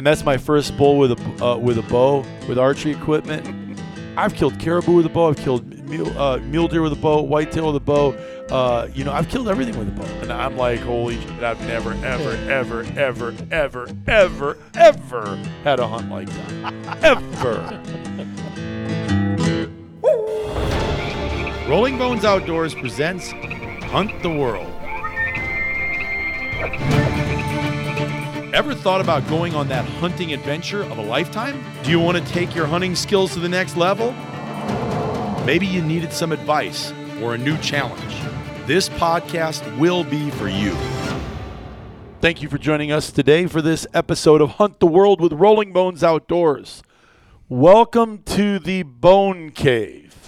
and that's my first bull with a uh, with a bow with archery equipment. I've killed caribou with a bow. I've killed mule, uh, mule deer with a bow, whitetail with a bow. Uh, you know, I've killed everything with a bow, and I'm like, holy shit! I've never, ever, ever, ever, ever, ever, ever had a hunt like that, ever. Rolling Bones Outdoors presents Hunt the World. Ever thought about going on that hunting adventure of a lifetime? Do you want to take your hunting skills to the next level? Maybe you needed some advice or a new challenge. This podcast will be for you. Thank you for joining us today for this episode of Hunt the World with Rolling Bones Outdoors. Welcome to the Bone Cave.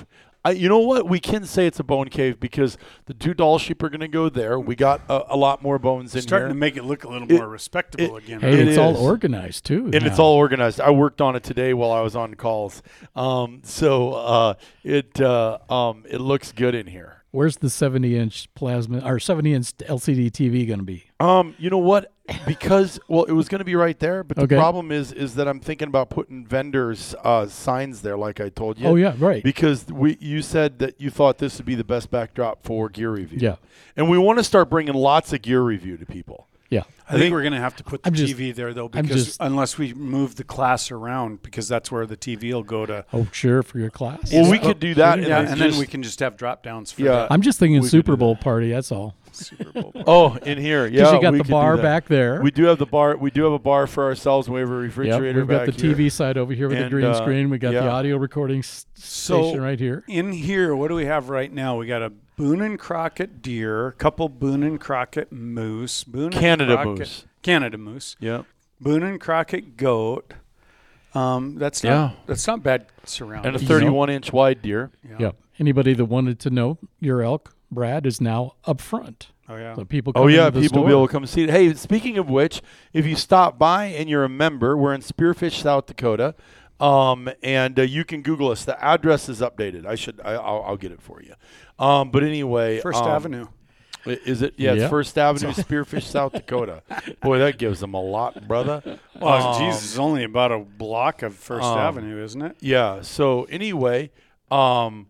I, you know what? We can say it's a bone cave because the two Dall sheep are going to go there. We got a, a lot more bones in starting here. to make it look a little It- more respectable it- again. Hey, It it's all organized too. and it's all organized. I worked on it today while I was on calls. Um, so uh, it uh, um, it looks good in here. Where's the 70 inch plasma or 70 inch LCD TV going to be? Um, you know what? Because well, it was going to be right there, but the problem is is that I'm thinking about putting vendors uh, signs there, like I told you. Oh yeah, right. Because we, you said that you thought this would be the best backdrop for gear review. Yeah. and we want to start bringing lots of gear review to people. Yeah. I think we're going to have to put the I'm just- TV there though, because just- unless we move the class around, because that's where the TV will go to. Oh sure for your class. Well, we could do that, yeah, and and, then then just- we can just have drop downs for Yeah. that. I'm just thinking we Super do Bowl party. That's all. Super Bowl. Oh, in here, yeah. Because you got we the bar back there. We do have the bar. We do have a bar for ourselves. We have a Yep, refrigerator we've got back the here. TV side over here with the green uh, screen. We got yeah. the audio recording s- So- station right here. In here, what do we have right now? We got a Boone and Crockett deer, a couple Boone and Crockett moose, Boone Canada and Crockett, moose. Canada moose, Yep. Boone and Crockett goat. Um, that's not Yeah. that's not bad surrounding. and a 31 inch wide deer. yeah. Yep. Anybody that wanted to know your elk, Brad, is now up front. Oh yeah. So people. Oh yeah, people will store. be able to come see it. Hey, speaking of which, if you stop by and you're a member, we're in Spearfish, South Dakota, um, and uh, you can Google us. The address is updated. I should. I, I'll, I'll get it for you. Um, but anyway, First um, Avenue. Is it? Yeah, it's Yep. First Avenue, Spearfish, South Dakota. Boy, that gives them a lot, brother. Well, Um, Jesus, it's only about a block of First um, Avenue, isn't it? Yeah. So anyway, um,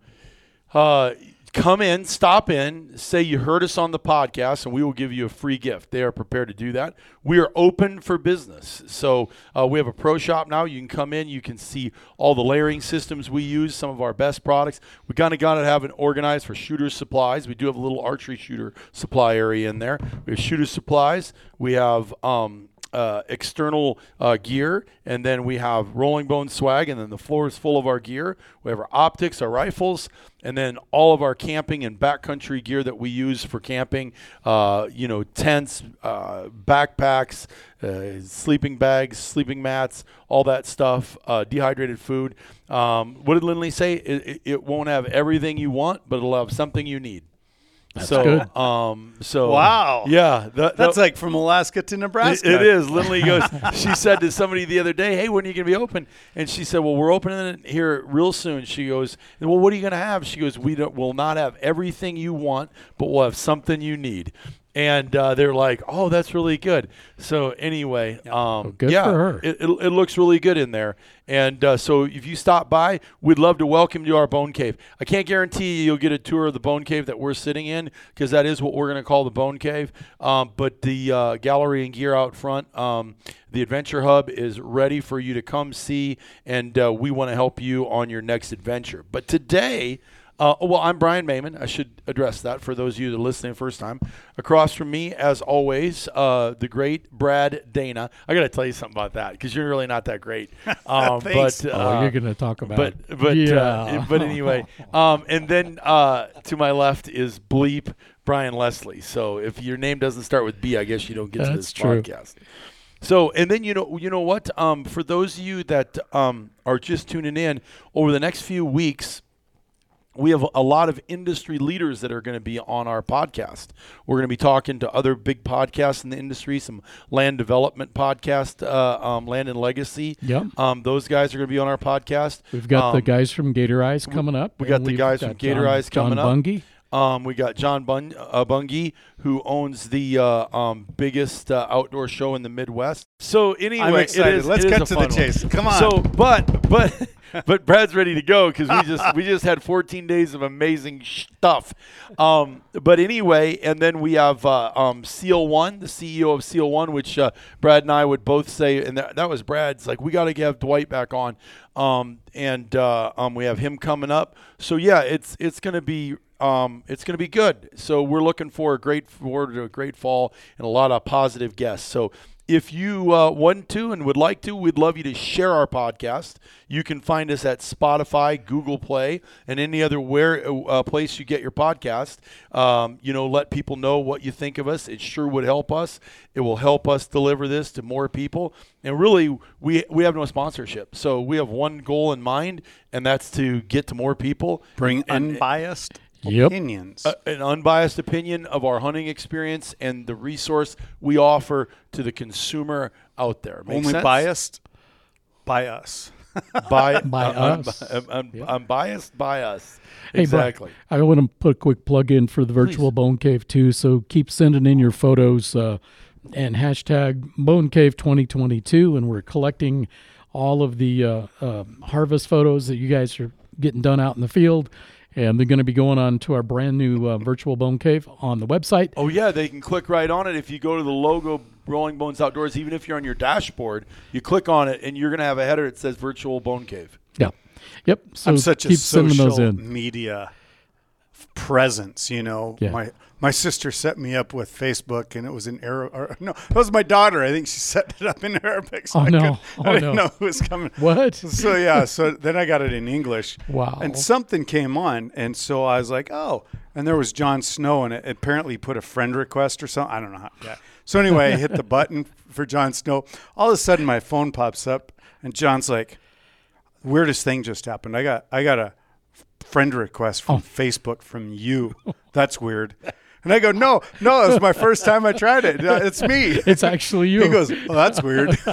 uh, come in, stop in, say you heard us on the podcast, and we will give you a free gift. They are prepared to do that. We are open for business. So uh, we have a pro shop now. You can come in, you can see all the layering systems we use, some of our best products. We kind of got to have it organized for shooter supplies. We do have a little archery shooter supply area in there. We have shooter supplies. We have um, uh, external uh, gear, and then we have Rolling Bone swag, and then the floor is full of our gear. We have our optics, our rifles, and then all of our camping and backcountry gear that we use for camping. Uh, you know, tents, uh, backpacks, uh, sleeping bags, sleeping mats, all that stuff. Uh, dehydrated food. Um, what did Lindley say? It, it, it won't have everything you want, but it'll have something you need. So, good. um, so Wow. yeah, that, That's that- like from Alaska to it, Nebraska. it is. Lindley goes. she said to somebody the other day, "Hey, when are you going to be open?" And she said, "Well, we're opening it here real soon." She goes, "Well, what are you going to have?" She goes, "We don't. We'll not have everything you want, but we'll have something you need." And uh, they're like, "Oh, that's really good." So anyway, um, good yeah, for her. It, it, it looks really good in there. And uh, so if you stop by, we'd love to welcome you to our Bone Cave. I can't guarantee you you'll get a tour of the Bone Cave that we're sitting in because that is what we're going to call the Bone Cave. Um, but the uh, gallery and gear out front, um, the Adventure Hub is ready for you to come see, and uh, we want to help you on your next adventure. But today, uh, well, I'm Brian Mayman. I should address that for those of you that are listening first time. Across from me, as always, uh, the great Brad Dana. I got to tell you something about that because you're really not that great. Um, Thanks. But Oh, uh, you're going to talk about. but but yeah. uh, but anyway, um, and then uh, to my left is Bleep Brian Leslie. So if your name doesn't start with B, I guess you don't get to That's this true. podcast. So and then you know you know what? Um, for those of you that um, are just tuning in over the next few weeks, we have a lot of industry leaders that are going to be on our podcast. We're going to be talking to other big podcasts in the industry, some land development podcast, uh, um, Land and Legacy. Yep. Um, those guys are going to be on our podcast. We've got the Um, guys from Gator Eyes coming up. we got the guys from Gator Eyes coming John up. Bungie. Um, we got John Bun- uh, Bungie, who owns the uh, um, biggest uh, outdoor show in the Midwest. So anyway, I'm it excited. is- Let's cut to the fun one. chase. Come on. So, but but but Brad's ready to go because we just we just had 14 days of amazing stuff. Um, but anyway, and then we have uh, um, Seal One, the CEO of Seal One, which uh, Brad and I would both say, and that, that was Brad's. Like we got to have Dwight back on, um, and uh, um, we have him coming up. So yeah, it's it's going to be um, it's going to be good. So we're looking for a great forward to a great fall and a lot of positive guests. So if you uh, want to and would like to, we'd love you to share our podcast. You can find us at Spotify, Google Play, and any other where uh, place you get your podcast. Um, you know, let people know what you think of us. It sure would help us. It will help us deliver this to more people. And really, we we have no sponsorship, so we have one goal in mind, and that's to get to more people. Bring And- unbiased Yep. opinions. a- an unbiased opinion of our hunting experience and the resource we offer to the consumer out there. Make Only sense? biased by us. by, By un- us. un- un- unbiased by us. Hey, Brian, exactly. I want to put a quick plug in for the virtual Bone Cave too. So keep sending in your photos uh, and hashtag Bone Cave 2022, and we're collecting all of the uh, uh, harvest photos that you guys are getting done out in the field, and they're going to be going on to our brand new uh, virtual Bone Cave on the website. Oh yeah, they can click right on it if you go to the logo Rolling Bones Outdoors. Even if you're on your dashboard, you click on it and you're going to have a header that says Virtual Bone Cave. Yeah, yep. So I'm such keep a sending social those in. media presence. You know, Yeah. my my sister set me up with Facebook, and it was in Arab. Or, no, it was my daughter. I think she set it up in Arabic. So Oh, I no. couldn't- Oh, I didn't no. know who was coming. What? So yeah, so then I got it in English. Wow. And something came on, and so I was like, oh. And there was Jon Snow, and it apparently put a friend request or something. I don't know how. Yeah. So anyway, I hit the button for Jon Snow. All of a sudden, my phone pops up, and John's like, weirdest thing just happened. I got I got a friend request from oh. Facebook from you. That's weird. And I go, no, no, it was my first time I tried it. Uh, It's me. It's actually you. He goes, oh, that's weird.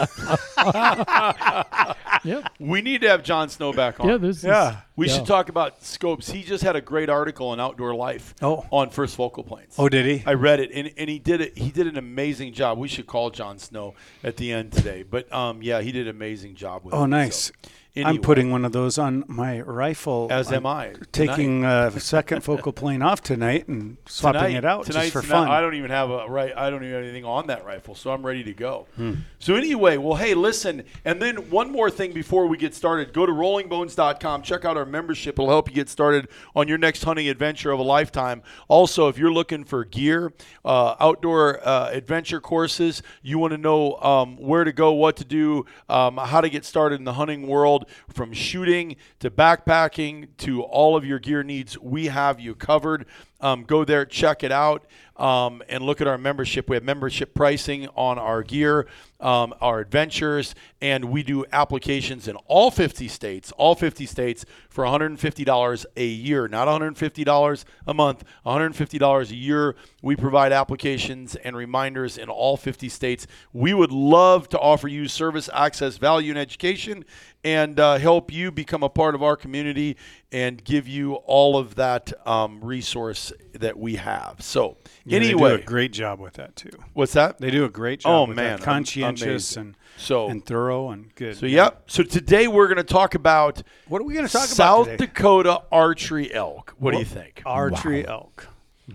yeah, We need to have Jon Snow back on. yeah. This Yeah. is We yeah. should talk about scopes. He just had a great article on Outdoor Life Oh. on First Focal Planes. oh, did he? I read it, and, and he did it. He did an amazing job. We should call Jon Snow at the end today, but um, yeah, he did an amazing job with it. Oh, nice. So, I'm putting one of those on my rifle. As I'm am I, Taking uh, second focal plane off tonight and swapping tonight, it out tonight's just for fun. I don't even have a right. I don't even have anything on that rifle, so I'm ready to go. Hmm. So anyway, well, hey, listen, and then one more thing before we get started: go to RollingBones.com, check out our membership. It'll help you get started on your next hunting adventure of a lifetime. Also, if you're looking for gear, uh, outdoor uh, adventure courses, you want to know um, where to go, what to do, um, how to get started in the hunting world, from shooting to backpacking to all of your gear needs, we have you covered. Um, go there, check it out, um, and look at our membership. We have membership pricing on our gear, um, our adventures, and we do applications in all 50 states, all 50 states for $150 a year, not $150 a month, $150 a year. We provide applications and reminders in all 50 states. We would love to offer you service, access, value, and education and uh, help you become a part of our community and give you all of that um, resource that we have. So, Yeah, anyway, they do a great job with that too. what's that? They do a great job. Oh, with man, that. conscientious amazing. and So- and thorough and good. So, yep. So today we're going to talk about What are we going to talk South about today? Dakota archery elk. What do you think? Archery elk.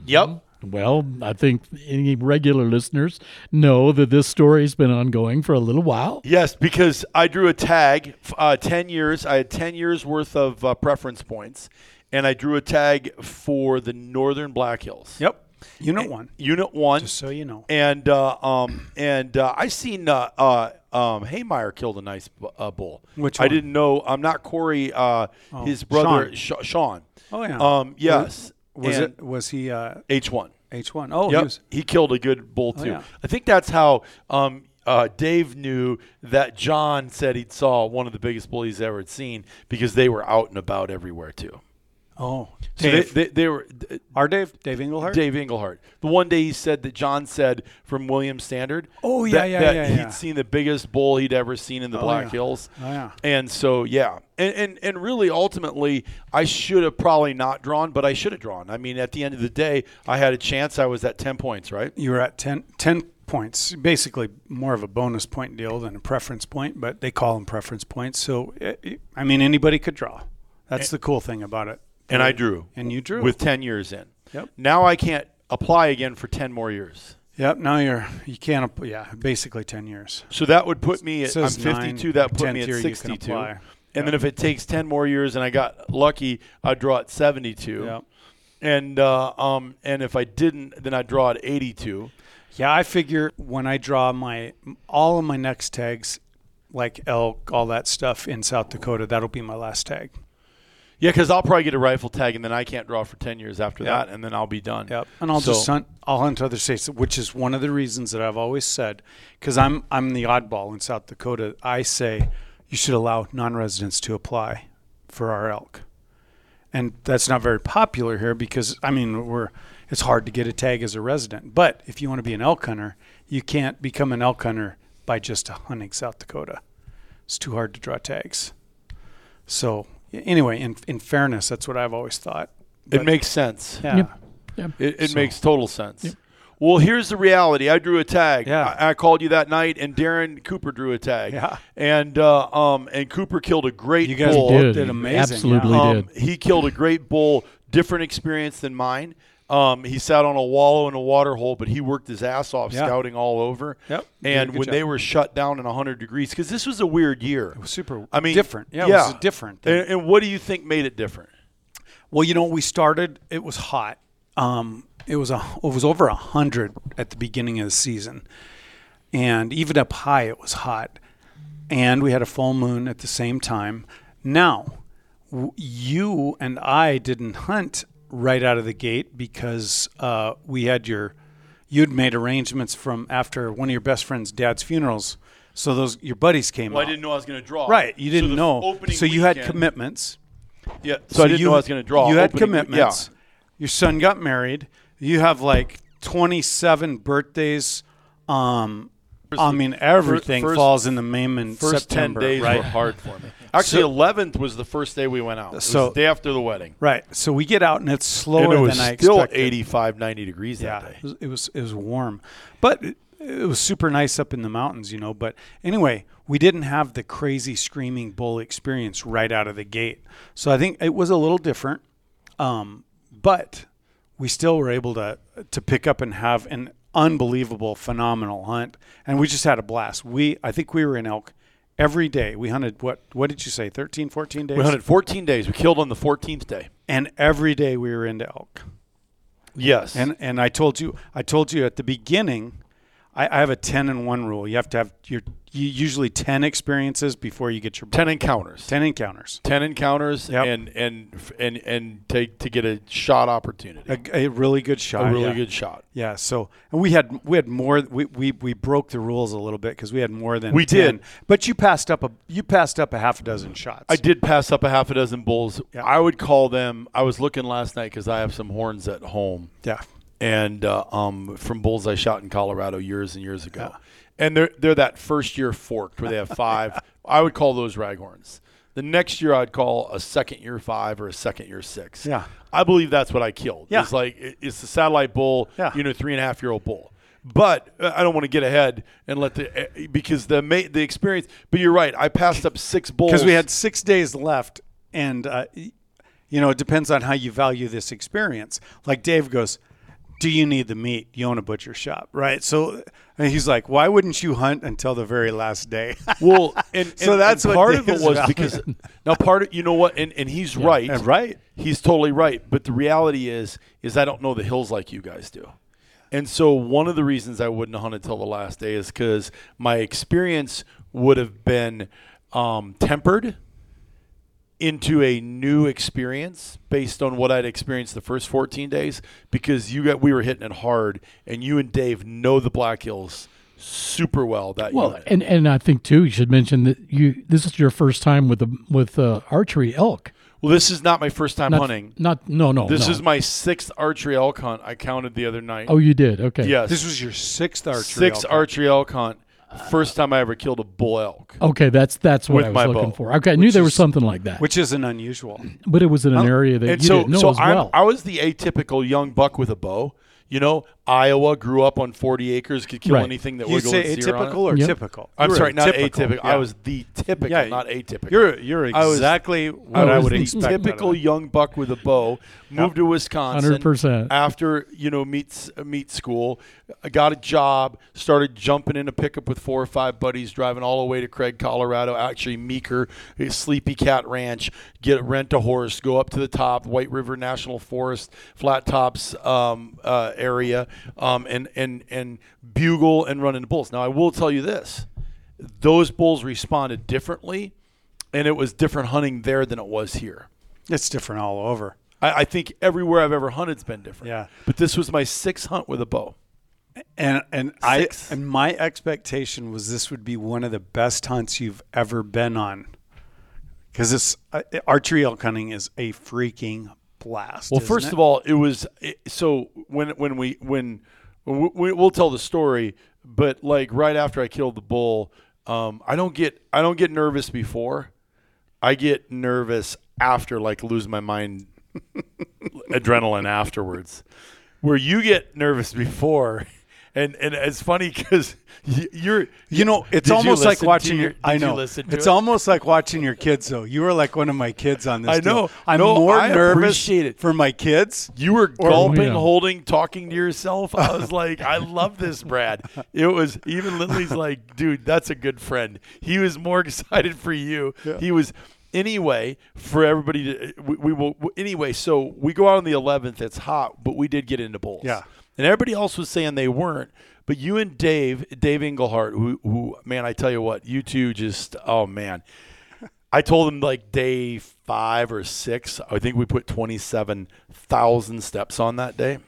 Yep. Well, I think any regular listeners know that this story's been ongoing for a little while. Yes, because I drew a tag. Uh, ten years. I had ten years worth of uh, preference points, and I drew a tag for the Northern Black Hills. Yep. Unit one. Unit one. Just so you know. and uh, um, and uh, I seen uh, uh, um, Haymeyer killed a nice bu- uh, bull. Which I didn't know. I'm not Corey. Uh, his brother Sean. Sean. Oh yeah. Um, yes. Was And it? Was he uh, H one? H one? Oh, Yep. he was. He killed a good bull too. yeah. I think that's how um, uh, Dave knew that John said he saw one of the biggest bulls he's ever seen because they were out and about everywhere too. Oh, So they, Dave. they, they were Our Dave, Dave Englehart. Dave Englehart. The one day he said that John said from William Standard. Oh, yeah, that, yeah, that yeah, he'd yeah. seen the biggest bull he'd ever seen in the Oh, Black yeah. Hills. Oh, yeah. And so yeah, and, and and really ultimately I should have probably not drawn, but I should have drawn. I mean, at the end of the day, I had a chance. I was at ten points, right? You were at 10, 10 points, basically more of a bonus point deal than a preference point, but they call them preference points. So, eh, eh, I mean, anybody could draw. That's the cool thing about it. And I drew And you drew. with ten years in. Yep. Now I can't apply again for ten more years. Yep. Now you're you can't. Yeah, basically ten years. So that would put me at I'm Says nine, 52. That put me at year you can 62. apply. And Yep. then if it takes 10 more years and I got lucky, I'd draw at 72. Yep. And uh, um and if I didn't, then I'd draw at 82. Yeah, I figure when I draw my all of my next tags, like elk, all that stuff in South Dakota, that'll be my last tag. Yeah, because I'll probably get a rifle tag and then I can't draw for 10 years after Yep. that, and then I'll be done. Yep. And I'll So- just hunt. I'll hunt other states, which is one of the reasons that I've always said, because I'm I'm the oddball in South Dakota. I say you should allow non-residents to apply for our elk, and that's not very popular here because I mean we're it's hard to get a tag as a resident. But if you want to be an elk hunter, you can't become an elk hunter by just hunting South Dakota. It's too hard to draw tags. So anyway, in in fairness, that's what I've always thought. It makes sense. yeah. Yep. Yep. It, it So- makes total sense. Well, here's the reality. I drew a tag. Yeah. I, I called you that night, and Darren Cooper drew a tag. Yeah. And uh, um and Cooper killed a great You guys bull. did. Did. amazing, Absolutely yeah. Um, did. he killed a great bull, different experience than mine. Um, he sat on a wallow in a water hole, but he worked his ass off Yeah. scouting all over. Yep. And when job. they were shut down in 100 degrees, because this was a weird year. It was super. I mean, different. Yeah, yeah. it was different. And, and what do you think made it different? well, you know, we started. It was hot. Um, it was a. It was over a hundred at the beginning of the season, and even up high, it was hot. And we had a full moon at the same time. Now, w- you and I didn't hunt right out of the gate because uh, we had your. You'd made arrangements from after one of your best friend's dad's funerals, so those your buddies came Well, I didn't know I was going to draw. Right, you didn't the know. So you had commitments. Yeah. So, I didn't you, know I was going to draw. You had opening commitments. Yeah. Your son got married. You have like 27 birthdays. Um, I mean, everything first- falls in the May and First September, 10 days right? were hard for me. Actually, 11th was the first day we went out. So- the day after the wedding. Right. So we get out and it's slower And it was than I still expected. 85, 90 degrees Yeah, that day. it was, it was it was warm, but it, it was super nice up in the mountains, you know. But anyway, we didn't have the crazy screaming bull experience right out of the gate, so I think it was a little different. Um, but we still were able to to pick up and have an unbelievable, phenomenal hunt, and we just had a blast. We I think we were in elk every day. We hunted what what did you say 13, 14 days? We hunted 14 days. We killed on the 14th day. and every day we were into elk. Yes. And and I told you I told you at the beginning, I, I have a ten and one rule. You have to have your you, usually ten experiences before you get your 10 encounters. ten encounters. 10 encounters Yep. and and and and take to get a shot opportunity. A, a really good shot. a really yeah. good shot. Yeah. So and we had we had more. We we, we broke the rules a little bit because we had more than We 10. did. But you passed up a you passed up a half a dozen shots. I did pass up a half a dozen bulls. Yeah. I would call them. I was looking last night because I have some horns at home. Yeah. And uh, um, from Bullseye shot in Colorado years and years ago. And they're they're that first year forked where they have five. I would call those raghorns. The next year I'd call a second year five or a second year six. Yeah. I believe that's what I killed. Yeah. It's like it's the satellite bull. Yeah. You know, three and a half year old bull. But uh, I don't want to get ahead and let the uh, because the the experience. But you're right. I passed up six bulls because we had six days left, and uh, you know it depends on how you value this experience. Like Dave goes, "Do you need the meat? You own a butcher shop, right?" So and he's like, "Why wouldn't you hunt until the very last day?" Well, and, and So that's and part of it was because now part of you know what, and, and he's right, and right. He's totally right. But the reality is, is I don't know the hills like you guys do, and so one of the reasons I wouldn't hunt until the last day is because my experience would have been um, tempered into a new experience based on what I'd experienced the first 14 days because you got we were hitting it hard and you and Dave know the Black Hills super well that Well, unit. and and I think too, you should mention that you this is your first time with the with uh, archery elk. Well, this is not my first time Not, hunting. Not no no. This no. is my sixth archery elk hunt. I counted the other night. Oh, you did. Okay. yes, This was your sixth archery. six elk hunt. archery elk hunt. First time I ever killed a bull elk. Okay, that's that's what With I was looking bow, for. Okay, I knew there was is- something like that, which isn't unusual. but it was in an area that And you so, didn't know so as I'm- well. I was the atypical young buck with a bow. You know, Iowa grew up on 40 acres, could kill Right. anything that You wiggled say and steer on it. atypical or Yep. typical? I'm You're sorry, not typical. atypical. I Yeah. was the typical, Yeah, not atypical. You're you're I was- exactly what I I, was would the expect. out of typical it. young buck with a bow. Moved to Wisconsin. 100%. After you know meet meet school, I got a job. Started jumping in a pickup with four or five buddies, driving all the way to Craig, Colorado. Actually, Meeker, Sleepy Cat Ranch. Get rent a horse, go up to the top, White River National Forest, Flat Tops um, uh, area, um, and and and bugle and run into bulls. Now, I will tell you this: those bulls responded differently, and it was different hunting there than it was here. It's different all over. I, I think everywhere I've ever hunted's been different. Yeah. But this was my sixth hunt with a bow. And and I and my expectation was this would be one of the best hunts you've ever been on, because this uh, archery elk hunting is a freaking blast. Well, first it? of all, it was it, so when when we when we- we'll tell the story, but like right after I killed the bull, um, I don't get I don't get nervous before. I get nervous after, like lose my mind, adrenaline afterwards. Where you get nervous before, and and it's funny because you're You know, it's almost like watching your- your. I did you know. listen to it's it? almost like watching your kids, though. You were like one of my kids on this. I deal. know. I'm No, more I nervous appreciate it. for my kids. You were Or- oh, gulping, Yeah. holding, talking to yourself. I was like, I love this, Brad. It was even Lindley's like, dude, that's a good friend. He was more excited for you. He was anyway for everybody to. We, we will anyway. So we go out on the 11th. It's hot, but we did get into bowls. Yeah. And everybody else was saying they weren't. But you and Dave, Dave Englehart, who, who, man, I tell you what, you two just, oh man. I told him like day five or six. I think we put twenty-seven thousand steps on that day,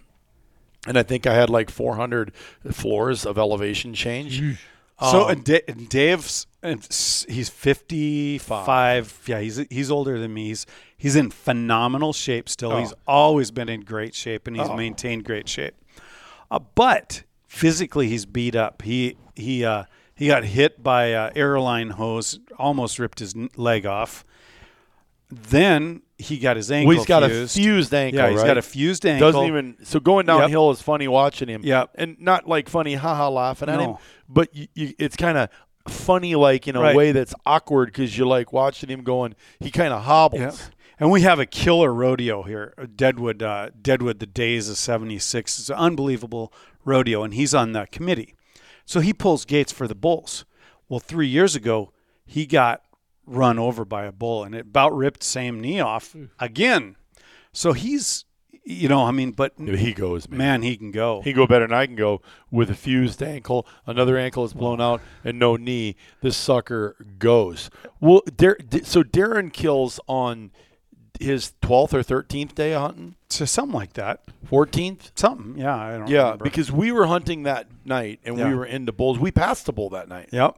and I think I had like four hundred floors of elevation change. So Um, and Da- and Dave's and he's 55. Yeah, he's he's older than me. He's he's in phenomenal shape still. Oh. He's always been in great shape and he's maintained great shape. Uh, but physically he's beat up. He he uh, he got hit by a airline hose, almost ripped his leg off. Then he got his ankle well, he's got fused. a fused ankle. Yeah, he's right? got a fused ankle. Doesn't even so going downhill is funny watching him. Yeah, and not like funny, haha, laughing at him, but you, you, it's kind of funny, like in a Right. way that's awkward because you're like watching him going. He kind of hobbles. Yeah. And we have a killer rodeo here, Deadwood. Uh, Deadwood, the days of '76. It's an unbelievable rodeo, and he's on the committee. So he pulls gates for the bulls. Well, three years ago, he got run over by a bull, and it about ripped same knee off again. So he's, you know, I mean, but He goes, man. man, he can go. He can go better than I can go with a fused ankle. Another ankle is blown out and no knee. This sucker goes. Well, Dar- so Darren kills on his 12th or 13th day of hunting? so something like that. 14th? Something, yeah. I don't Yeah, remember. because we were hunting that night and Yeah. we were into bulls. We passed the bull that night. yep.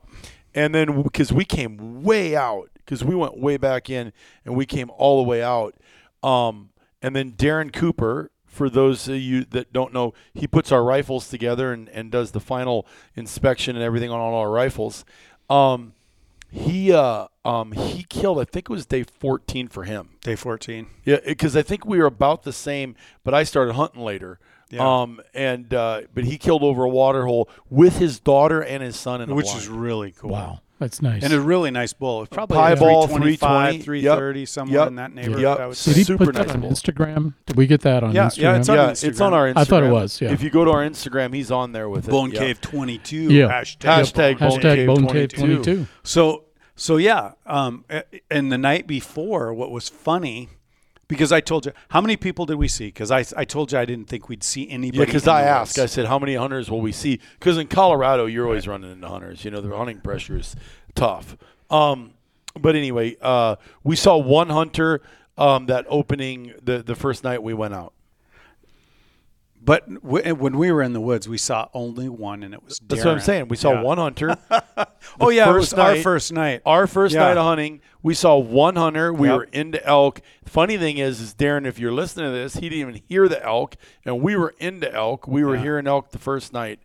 And then because we came way out, because we went way back in and we came all the way out. Um, and then Darren Cooper, for those of you that don't know, he puts our rifles together and, and does the final inspection and everything on all our rifles. Um, he uh, um, he killed. I think it was day 14 for him. Day 14. Yeah, because I think we were about the same, but I started hunting later. Yeah. Um, and uh, but he killed over a water hole with his daughter and his son in Which blind. is really cool. wow, that's nice. And a really nice bull. It's probably Pie like ball, 325, 330, yep, somewhere yep, in that neighborhood. yep. I would Did he super put that nice on bull. Instagram? Did we get that on Yeah, Instagram? yeah, it's on yeah, it's on our Instagram. I thought it was, yeah. If you go to our Instagram, he's on there with it. Bone yeah. Cave 22. Yeah. Hashtag, Hashtag Bone Bone Hashtag Cave Bone Cave 22. 22. So so yeah, um, and the night before, what was funny, because I told you how many people did we see? Because I I told you I didn't think we'd see anybody. Yeah, because I asked, I said, how many hunters will we see? Because in Colorado, you're always running into hunters. You know, the hunting pressure is tough. Um, but anyway, uh, we saw one hunter um, that opening the the first night we went out. But w- when we were in the woods, we saw only one, and it was. That's what I'm Darren. saying. We saw Yeah. one hunter. Oh yeah, it first was our first night. Our first Yeah. night of hunting, we saw one hunter. We Yep. were into elk. Funny thing is, is Darren, if you're listening to this, he didn't even hear the elk, and we were into elk. We were Yeah. hearing elk the first night,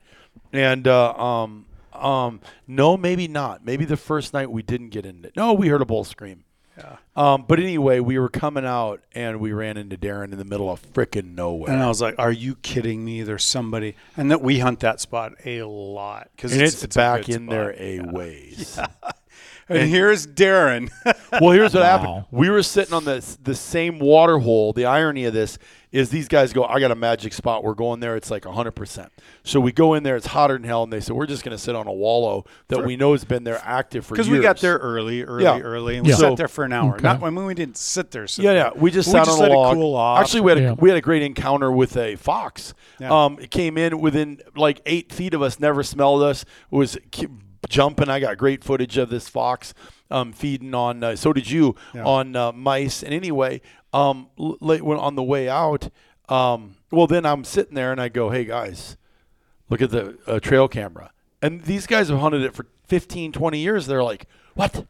and uh, um, um, no, maybe not. Maybe the first night we didn't get into. It. No, we heard a bull scream. Yeah. Um, but anyway, we were coming out and we ran into Darren in the middle of frickin' nowhere. And I was like, "Are you kidding me? There's somebody." And that we hunt that spot a lot because it's, it's, back in spot. there a ways. And, here's Darren. Well, here's what Wow. happened. We were sitting on the the same water hole. The irony of this is these guys go, I got a magic spot. We're going there. It's like 100%. So we go in there. It's hotter than hell. And they said, we're just going to sit on a wallow that we know has been there active for years. Because we got there early, early, Yeah. early, and we Yeah. sat there for an hour. Okay. Not, I mean, we didn't sit there. Sit Yeah, yeah. We just We sat just on let a it log. cool off. Actually, we had a, Yeah. we had a great encounter with a fox. Yeah. Um, it came in within like eight feet of us, never smelled us. Was ki- jumping. I got great footage of this fox um, feeding on. Uh, so did you Yeah. on uh, mice. And anyway, um, late when on the way out, um, well, then I'm sitting there and I go, "Hey guys, look at the uh, trail camera." And these guys have hunted it for 15, 20 years. They're like, "What?"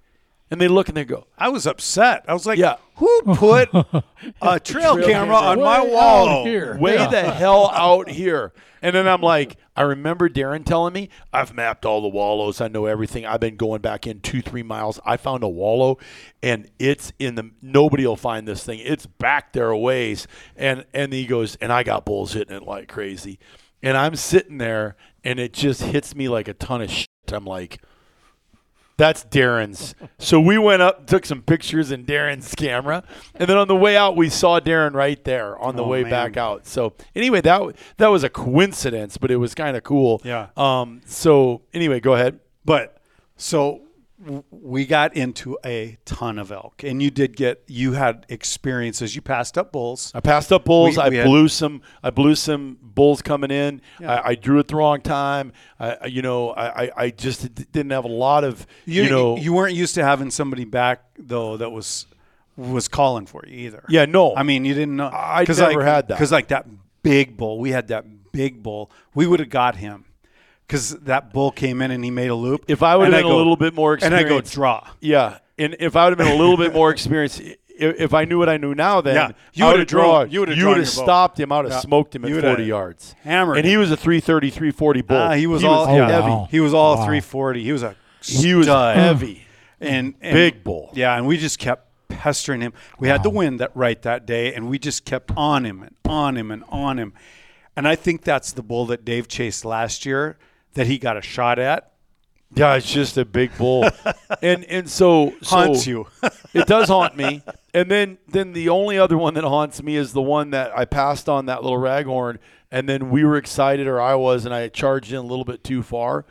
And they look and they go, I was upset. I was like, Yeah. who put a trail, trail camera camera on my way wall out here. way Yeah. the hell out here. And then I'm like, I remember Darren telling me, I've mapped all the wallows. I know everything. I've been going back in two, three miles. I found a wallow and it's in the, nobody will find this thing. It's back there a ways. And, and he goes, and I got bulls hitting it like crazy. And I'm sitting there and it just hits me like a ton of shit. I'm like, that's Darren's. So we went up, took some pictures in Darren's camera, and then on the way out, we saw Darren right there on the Oh, way man. back out. So anyway, that that was a coincidence, but it was kind of cool. Yeah. Um. So anyway, go ahead. But so we got into a ton of elk, and you did get you had experiences. You passed up bulls. I passed up bulls. We- I we had- blew some. I blew some bulls coming in. Yeah. I, I drew at the wrong time. I, you know, I, I- I just didn't have a lot of, you, You, know, you weren't used to having somebody back though that was was calling for you either. yeah, no. I mean, you didn't know. I never like, had that. Because like that big bull, we had that big bull. We would have got him because that bull came in and he made a loop. if I would have been go- a little bit more experienced, and I experienced, go draw. Yeah, and if I would have been a little bit more experienced, i- if I knew what I knew now, then Yeah, you would've drawn. you would've you would have stopped him. I would have Yeah. smoked him at You would've forty yards. hammered and he was a 330, 340 bull. Ah, he was all yeah, heavy. wow. He was all Wow. 340. He was a He was heavy. and, and Big bull. Yeah, and we just kept pestering him. We had the wind that right that day, and we just kept on him and on him and on him. And I think that's the bull that Dave chased last year that he got a shot at. Yeah, it's just a big bull, and and so, so Haunts you. it does haunt me. And then then the only other one that haunts me is the one that I passed on that little raghorn, and then we were excited, or I was, and I charged in a little bit too far.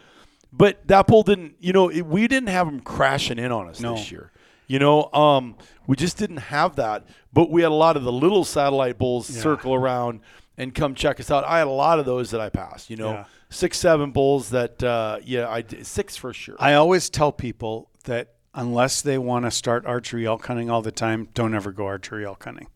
But that bull didn't, you know, it, we didn't have him crashing in on us No. this year. You know, um, we just didn't have that. But we had a lot of the little satellite bulls circle around and come check us out. I had a lot of those that I passed. You know, Yeah. Six, seven bulls that, uh, yeah, I six for sure. I always tell people that unless they want to start archery elk hunting all the time, don't ever go archery elk hunting.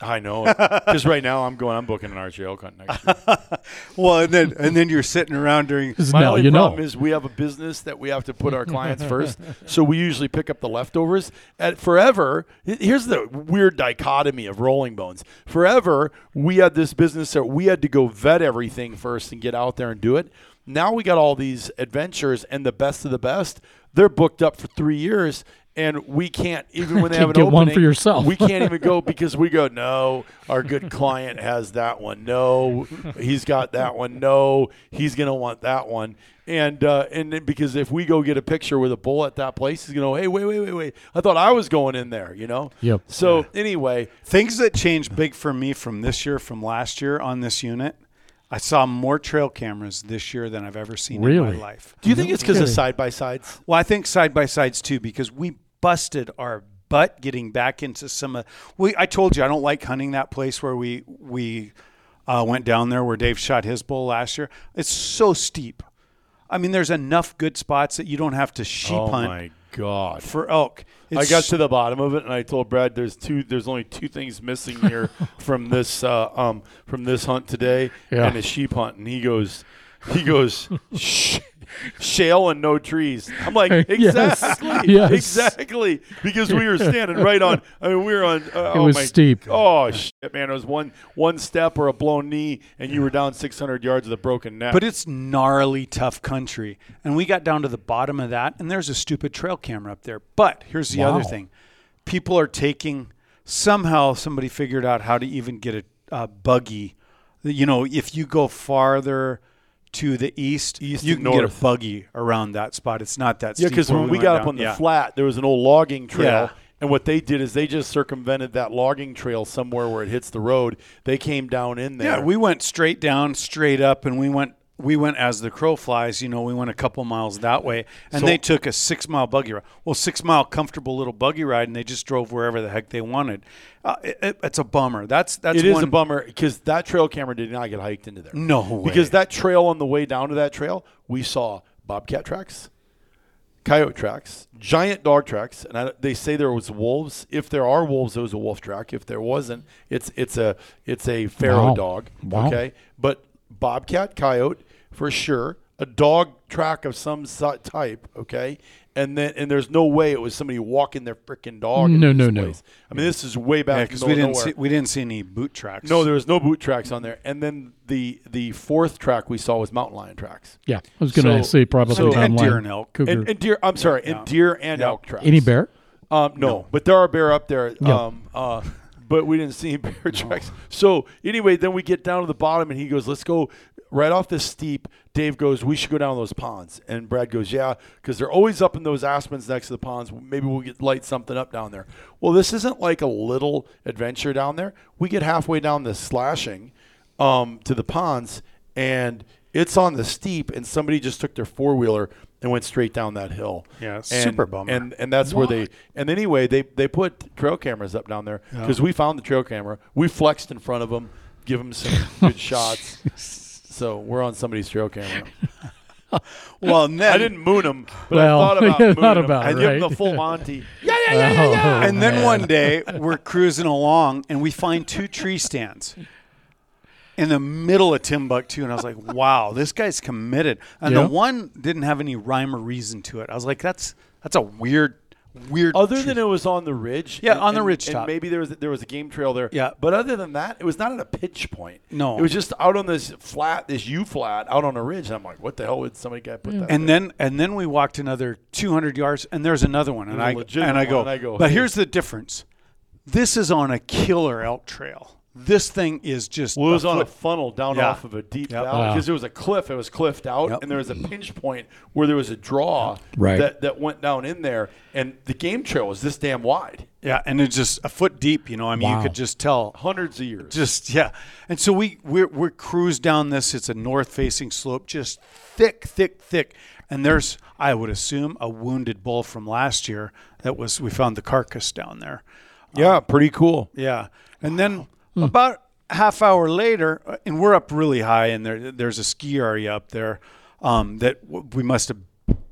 I know, because right now I'm going. I'm booking an archery elk hunt next year. Well, and then and then you're sitting around during. 'Cause My now only you problem know. is we have a business that we have to put our clients first, so we usually pick up the leftovers. At forever, here's the weird dichotomy of Rolling Bones. Forever, we had this business that we had to go vet everything first and get out there and do it. Now we got all these adventures and the best of the best. They're booked up for three years. And we can't even when they have an Get one opening. for yourself. We can't even go because we go. No, our good client has that one. No, he's got that one. No, he's gonna want that one. And uh, and because if we go get a picture with a bull at that place, he's gonna go, hey, wait, wait, wait, wait. I thought I was going in there. You know. Yep. So anyway, Things that changed big for me from this year, from last year on this unit. I saw more trail cameras this year than I've ever seen in Really? my life. do you think it's because of side by sides? Well, I think side by sides too, because we busted our butt getting back into some of. We I told you I don't like hunting that place where we we uh, went down there where Dave shot his bull last year. It's so steep. I mean, there's enough good spots that you don't have to sheep Oh hunt. my God. for elk. I got to the bottom of it, and I told Brad, "There's two. There's only two things missing here from this uh, um, from this hunt today, Yeah. and a sheep hunt." And he goes, he goes, Sh- shale and no trees. I'm like, Yes. exactly, Yes. exactly, because we were standing right on. I mean, we were on. Uh, It oh was my, steep. Oh shit, man! It was one one step or a blown knee, and you were down 600 yards with a broken neck. But it's gnarly, tough country. And we got down to the bottom of that, and there's a stupid trail camera up there. But here's the Wow. other thing people are taking, somehow somebody figured out how to even get a, a buggy. You know, if you go farther to the east, East you can get a buggy around that spot. It's not that Yeah, because when we went got up on the Yeah. flat, there was an old logging trail. Yeah. And what they did is they just circumvented that logging trail somewhere where it hits the road. They came down in there. Yeah, we went straight down, straight up, and we went. We went as the crow flies. You know, we went a couple miles that way, and So- they took a six mile buggy ride. Well, six mile comfortable little buggy ride, and they just drove wherever the heck they wanted. Uh, it, it- it's a bummer. That's that's it is one, a bummer because that trail camera did not get hiked into there. No way. Because that trail on the way down to that trail, we saw bobcat tracks, coyote tracks, giant dog tracks, and I, they say there was wolves. If there are wolves, it was a wolf track. If there wasn't, it's it's a it's a pharaoh Wow. dog. Wow. Okay, but bobcat, coyote for sure, a dog track of some type. Okay. And then, and there's no way it was somebody walking their freaking dog. in No, this no, no. place. I mean, this is way back. Yeah, because the we didn't see we didn't see any boot tracks. No, there was no boot tracks on there. And then the the fourth track we saw was mountain lion tracks. Yeah, I was going to So- say probably so- mountain and deer lion, and elk. cougar. And, and deer, I'm sorry, Yeah. and deer and Yeah. elk tracks. Any bear? Um, no, but there are bear up there. Yeah. Um, uh, but we didn't see any bear tracks. So anyway, then we get down to the bottom, and he goes, "Let's go right off this steep." Dave goes, "We should go down those ponds." And Brad goes, "Yeah, because they're always up in those aspens next to the ponds. Maybe we'll get light something up down there." Well, this isn't like a little adventure down there. We get halfway down the slashing um, to the ponds, and it's on the steep, and somebody just took their four wheeler and went straight down that hill. Yeah, And- super bummer. And and that's where they and anyway they they put trail cameras up down there because we found the trail camera. We flexed in front of them, give them some good shots. So we're on somebody's trail camera. Well, then, I didn't moon them, but Well, I thought about yeah, mooning thought 'em. about I it, give them the full Monty. Yeah, yeah, yeah, yeah, yeah. Oh, and then oh, man. one day we're cruising along and we find two tree stands in the middle of Timbuktu, and I was like, "Wow, this guy's committed." And Yeah. the one didn't have any rhyme or reason to it. I was like, "That's that's a weird, weird." Other tree than it was on the ridge, Yeah, and- on the and- ridge and top. maybe there was there was a game trail there. Yeah. but other than that, it was not at a pinch point. No. it was just out on this flat, this U flat, out on a ridge. And I'm like, what the hell would somebody guy put mm. that? And there? then and then we walked another 200 yards, and there's another one, and There's a I and I go, one, and I go, but hey. here's the difference. This is on a killer elk trail. This thing is just Well, it was a on a funnel down Yeah. off of a deep Yep. valley Wow. because there was a cliff. It was cliffed out, Yep. and there was a pinch point where there was a draw Right. that, that went down in there, and the game trail was this damn wide, yeah, and it's just a foot deep. You know, I mean, Wow. you could just tell hundreds of years. just yeah and so we we're, we're cruise down this it's a north facing slope just thick thick thick and there's i would assume a wounded bull from last year that was we found the carcass down there yeah, pretty cool. yeah and then about half hour later uh, and we're up really high and there there's a ski area up there um, that w- we must have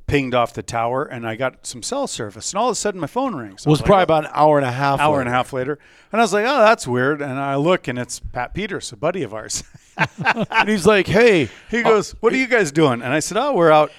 pinged off the tower and i got some cell service and all of a sudden my phone rings It was I like, probably about an hour and a half. hour later. and a half later and i was like oh that's weird and i look and it's pat peters a buddy of ours and he's like, "Hey, He goes, "What are you guys doing?" And I said, "Oh, we're out.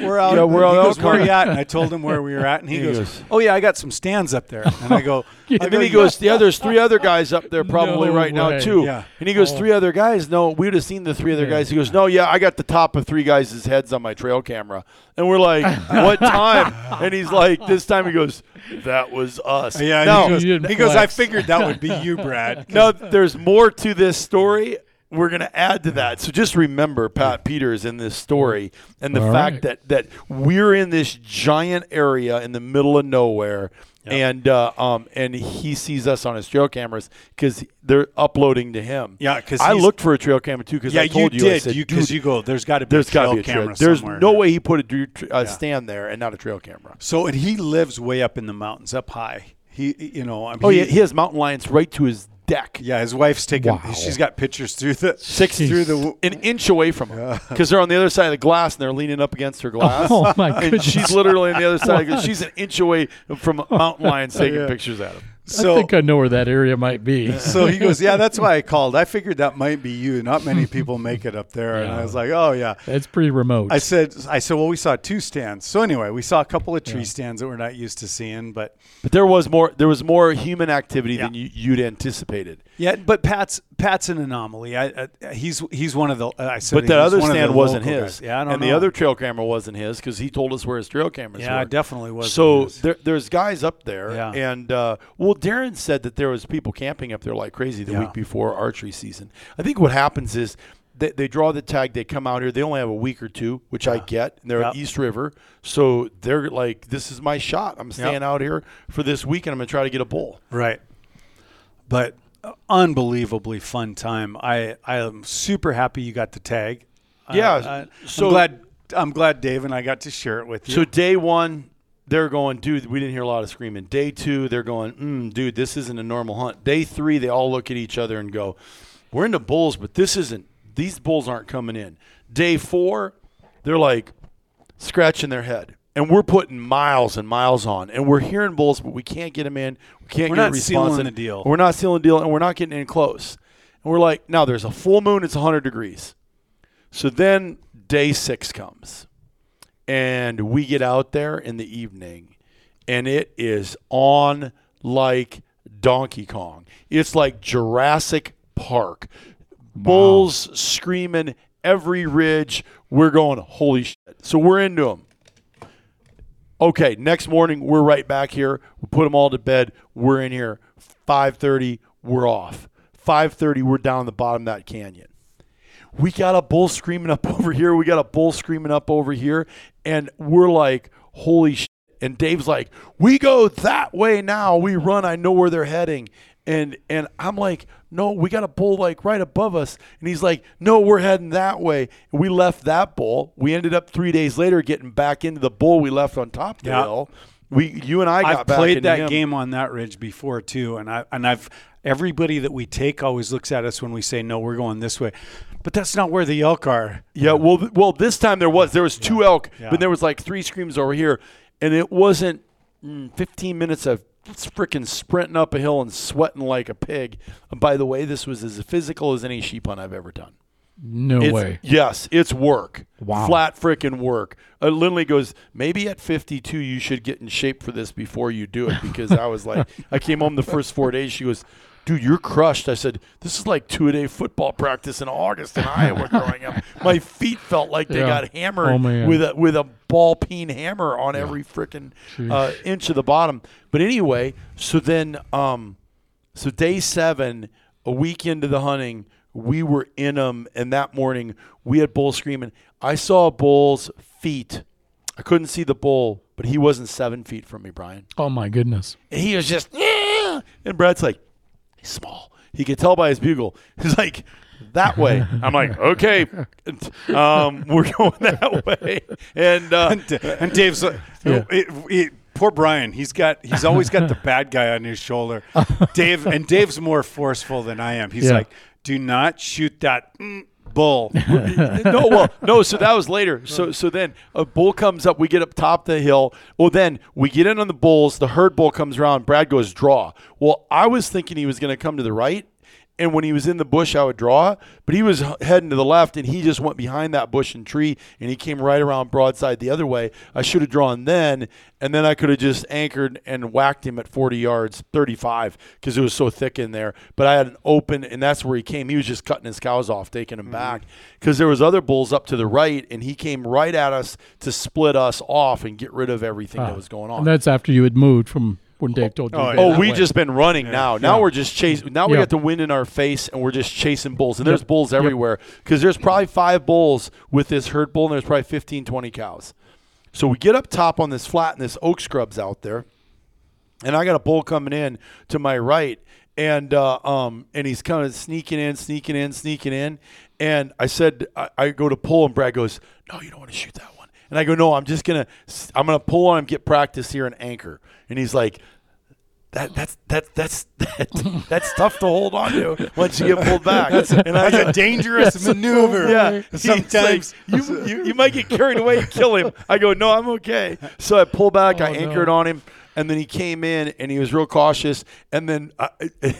We're out. Yeah, we're he out goes, elk "Where are you at?" And I told him where we were at, and he, He goes, goes- "Oh yeah, I got some stands up there." And I go, I And go, then he goes, got-" "Yeah, there's three other guys up there probably No right now too." Yeah. And he goes, three other guys? No, we would have seen the three other guys." He goes, "No, yeah, I got the top of three guys' heads on my trail camera." And we're like, "What time?" And he's like, "This time." He goes, "That was us." "Yeah." and Now, he goes, You he goes, "I figured that would be you, Brad." no, there's more to this story. We're going to add to that. So just remember Pat Peters in this story and the All fact right. that that we're in this giant area in the middle of nowhere. And uh, um and he sees us on his trail cameras because they're uploading to him. Yeah, because I looked for a trail camera too because yeah, I told you you, I did. said, you because "Dude, you go. There's got to be there's a got trail to be a camera trail. There's no way he put a tr- uh, stand there and not a trail camera. So, and he lives way up in the mountains, up high. He, you know, I mean, Oh he, yeah, he has mountain lions right to his deck. Yeah, his wife's taking. Wow. She's got pictures through the Six through the. an inch away from him because they're on the other side of the glass and they're leaning up against her glass. Oh, my And she's literally on the other side. She's an inch away from mountain lions taking Yeah. pictures at him. So I think I know where that area might be. so he goes, yeah, that's why I called. I figured that might be you. Not many people make it up there, and I was like, oh yeah. It's pretty remote. I said, I said, well, we saw two stands. So anyway, we saw a couple of tree stands that we're not used to seeing, but But there was more. There was more human activity Yeah. than you, you'd anticipated. yeah, but Pat's Pat's an anomaly. I, I he's he's one of the. I said, But that other the stand wasn't his. guys. Yeah, I don't and know. the other trail camera wasn't his because he told us where his trail cameras yeah, were. it definitely was. So there, there's guys up there, Yeah. and uh, well, Darren said that there was people camping up there like crazy the Yeah. week before archery season. I think what happens is they, they draw the tag, they come out here, they only have a week or two, which I get. And they're at East River, so they're like, "This is my shot. I'm staying out here for this week, and I'm gonna try to get a bull." Right. But unbelievably fun time. I I am super happy you got the tag. Yeah, I, I, so- I'm glad I'm glad Dave and I got to share it with you. So day one, they're going, dude, we didn't hear a lot of screaming. Day two, they're going, mm, dude, this isn't a normal hunt. Day three, they all look at each other and go, we're into bulls, but this isn't. These bulls aren't coming in. Day four, they're like scratching their head. And we're putting miles and miles on, and we're hearing bulls, but we can't get them in. We can't We're get a response. sealing in. the deal. We're not sealing the deal, and we're not getting in close. And we're like, now there's a full moon. It's 100 degrees. So then day six comes and we get out there in the evening and it is on like Donkey Kong. It's like Jurassic Park. Bulls screaming every ridge. We're going, holy shit. So we're into them. Okay, next morning we're right back here. We put them all to bed. We're in here. 5:30, we're off. 5:30, we're down the bottom of that canyon we got a bull screaming up over here. We got a bull screaming up over here. And we're like, holy shit. And Dave's like, we go that way now. We run. I know where they're heading. And and I'm like, no, we got a bull like right above us. And he's like, no, we're heading that way. And we left that bull. We ended up three days later getting back into the bull we left on top of the Yeah. hill. We, you and I got I've played that him. game on that ridge before too, and I and I've everybody that we take always looks at us when we say no, we're going this way, but that's not where the elk are. Yeah, well, well, this time there was there was two elk, Yeah. but there was like three screams over here, and it wasn't mm, 15 minutes of freaking sprinting up a hill and sweating like a pig. And by the way, this was as physical as any sheep hunt I've ever done. no It's- way. Yes, it's work. Wow. Flat freaking work. Uh, Lindley goes, maybe at 52 you should get in shape for this before you do it because I was like, I came home the first four days. She goes, dude, you're crushed. I said, this is like two a day football practice in August in Iowa growing up. My feet felt like they Yeah. got hammered Oh, with a with a ball peen hammer on every freaking uh, inch of the bottom. But anyway, so then, um, so day seven, a week into the hunting, we were in them, and that morning we had bull screaming. I saw a bull's feet. I couldn't see the bull, but he wasn't seven feet from me, Brian. Oh my goodness. And he was just, yeah. And Brad's like, he's small. He could tell by his bugle. He's like, that way. I'm like, okay, um, we're going that way. And uh, And, and Dave's like, Yeah. it, it, poor Brian. He's got he's always got the bad guy on his shoulder. Dave and Dave's more forceful than I am. He's Yeah. like, do not shoot that mm, bull. no, well, no. So that was later. So, so then a bull comes up. We get up top the hill. Well, then we get in on the bulls. The herd bull comes around. Brad goes draw. Well, I was thinking he was going to come to the right, and when he was in the bush, I would draw. But he was heading to the left, and he just went behind that bush and tree, and he came right around broadside the other way. I should have drawn then, and then I could have just anchored and whacked him at 40 yards, 35, because it was so thick in there. But I had an open, and that's where he came. He was just cutting his cows off, taking them back, mm-hmm. because there was other bulls up to the right, and he came right at us to split us off and get rid of everything that ah. was going on. And that's after you had moved from when Dave told you. Oh, yeah. Oh, that we way. just been running now. Now Yeah. we're just chasing. Now we Yeah. got the wind in our face, and we're just chasing bulls. And there's Yep. bulls everywhere because there's probably five bulls with this herd bull, and there's probably 15, 20 cows. So we get up top on this flat, and this oak scrub's out there, and I got a bull coming in to my right, and uh, um, and he's kind of sneaking in, sneaking in, sneaking in, and I said I, I go to pull, and Brad goes, "No, you don't want to shoot that one." And I go, "No, I'm just gonna I'm gonna pull on him, get practice here, and anchor." And he's like that that's that that's that, that's tough to hold on to once you get pulled back. and I That's a dangerous maneuver. yeah, Sometimes like, you, you you might get carried away and kill him. I go, no, I'm okay. So I pull back, oh, I Oh, no. on him, and then he came in and he was real cautious. And then uh,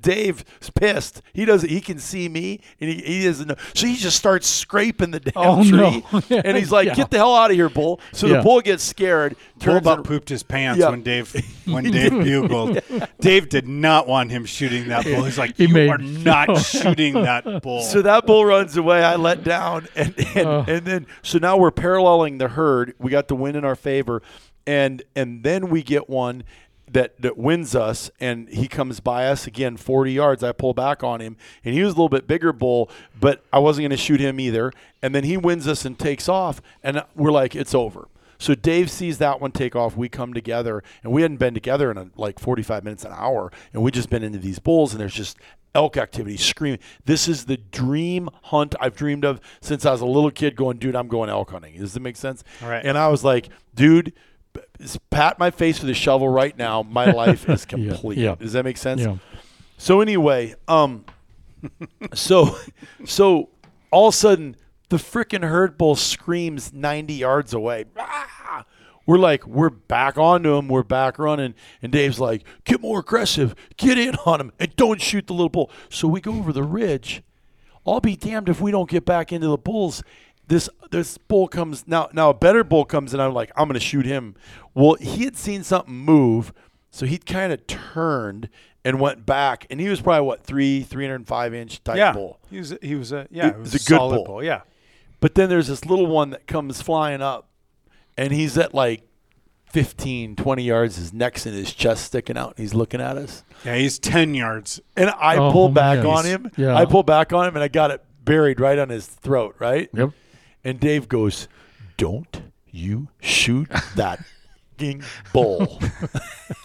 Dave's pissed. He doesn't. He can see me, and he, he doesn't know. So he just starts scraping the damn Oh, tree, no. and he's like, Yeah. "Get the hell out of here, bull!" So Yeah. the bull gets scared. Bull Turns about and- pooped his pants Yeah. when Dave when Dave bugled. Dave did not want him shooting that bull. He's like, He you made are not shooting that bull. So that bull runs away. I let down, and and, Oh. and then so now we're paralleling the herd. We got the wind in our favor, and and then we get one that that wins us, and he comes by us again, forty yards. I pull back on him, and he was a little bit bigger bull, but I wasn't going to shoot him either. And then he wins us and takes off, and we're like, it's over. So Dave sees that one take off. We come together, and we hadn't been together in a, like 45 minutes, an hour, and we just been into these bulls, and there's just elk activity, screaming. This is the dream hunt I've dreamed of since I was a little kid. Going, dude, I'm going elk hunting. Does that make sense? Right. And I was like, dude. Pat my face with a shovel right now. My life is Yeah, complete. yeah. Does that make sense? Yeah. So anyway, um, so so all of a sudden the freaking herd bull screams 90 yards away. Ah! We're like, we're back onto him. We're back running. And Dave's like, get more aggressive. Get in on him and don't shoot the little bull. So we go over the ridge. I'll be damned if we don't get back into the bulls. This this bull comes now. Now a better bull comes and I'm like, I'm gonna shoot him. Well, he had seen something move, so he kind of turned and went back, and he was probably what three, three hundred and five inch type yeah, bull. he was he was a yeah, He it was was a good solid bull. bull. Yeah, But then there's this little one that comes flying up, and he's at like 15, 20 yards. His neck's in his chest sticking out, and he's looking at us. yeah, he's ten yards. And I Oh, pull back man. on him. Yeah. I pull back on him, and I got it buried right on his throat, right? Yep. And Dave goes, "Don't you shoot that fucking bull?"